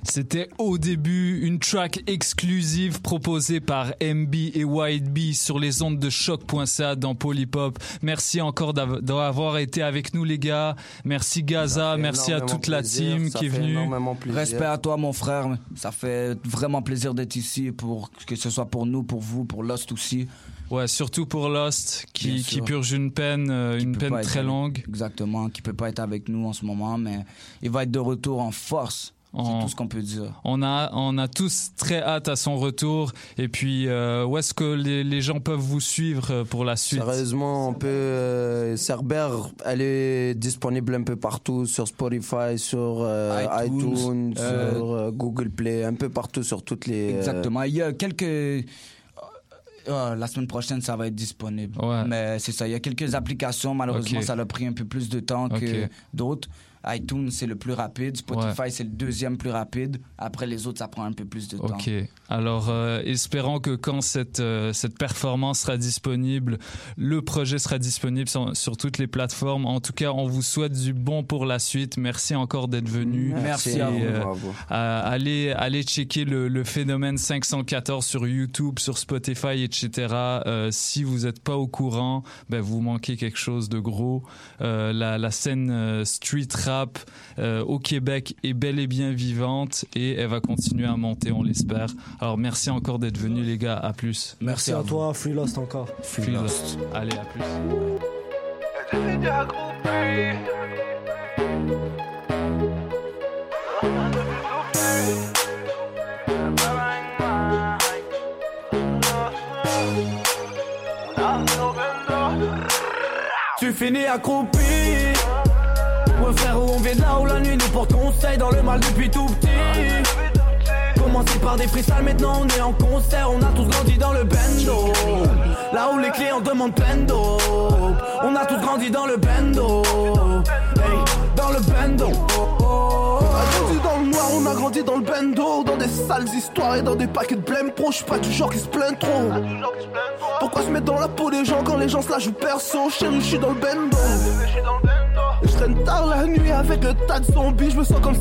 C'était au début une track exclusive proposée par MB et White B sur les ondes de choc.ca dans Polypop. Merci encore d'av- d'avoir été avec nous les gars. Merci Gaza, merci à toute la team qui est venue. Respect à toi, mon frère. Ça fait vraiment plaisir d'être ici, pour que ce soit pour nous, pour vous, pour Lost aussi. Ouais, surtout pour Lost, qui, purge une peine, euh, une peine être très longue. Exactement, qui peut pas être avec nous en ce moment, mais il va être de retour en force. C'est tout ce qu'on peut dire. On a, on a tous très hâte à son retour. Et puis, euh, où est-ce que les, les gens peuvent vous suivre euh, pour la suite? Sérieusement, on peut. Euh, Cerber, elle est disponible un peu partout sur Spotify, sur euh, iTunes, iTunes, euh, sur euh, Google Play, un peu partout sur toutes les. Exactement. Il y a quelques. euh, la semaine prochaine, ça va être disponible. Mais c'est ça. Il y a quelques applications. Malheureusement, ça a pris un peu plus de temps que d'autres. iTunes, c'est le plus rapide. Spotify, c'est le deuxième plus rapide. Après, les autres, ça prend un peu plus de temps. Ok. Alors, euh, espérons que quand cette, euh, cette performance sera disponible, le projet sera disponible sur, sur toutes les plateformes. En tout cas, on vous souhaite du bon pour la suite. Merci encore d'être venu. Merci à vous. euh, Bravo. allez, allez checker le, le phénomène 514 sur YouTube, sur Spotify, etc. Si vous n'êtes pas au courant, ben, vous manquez quelque chose de gros. La, la scène street rap euh, au Québec est bel et bien vivante et elle va continuer à monter, on l'espère. Alors merci encore d'être venus les gars, à plus. Merci à toi, Free Lost encore. Free Lost. Allez, à plus. Tu finis accroupi on vient là où la nuit nous porte conseil Dans le mal depuis tout petit. Commencé par des freestyles maintenant on est en concert. On a tous grandi dans le bendo. Là où les clients demandent plein On a tous grandi dans le bendo. Hey, le bendo. On a grandi dans on a grandi dans le bendo. Dans des sales histoires et dans des paquets de blême pro Je suis pas du genre qui se plaint trop. Pourquoi se mettre dans la peau des gens quand les gens se la jouent perso? Chérie, je suis dans le bendo. Je traîne tard la nuit avec le tas de zombies. Je me sens comme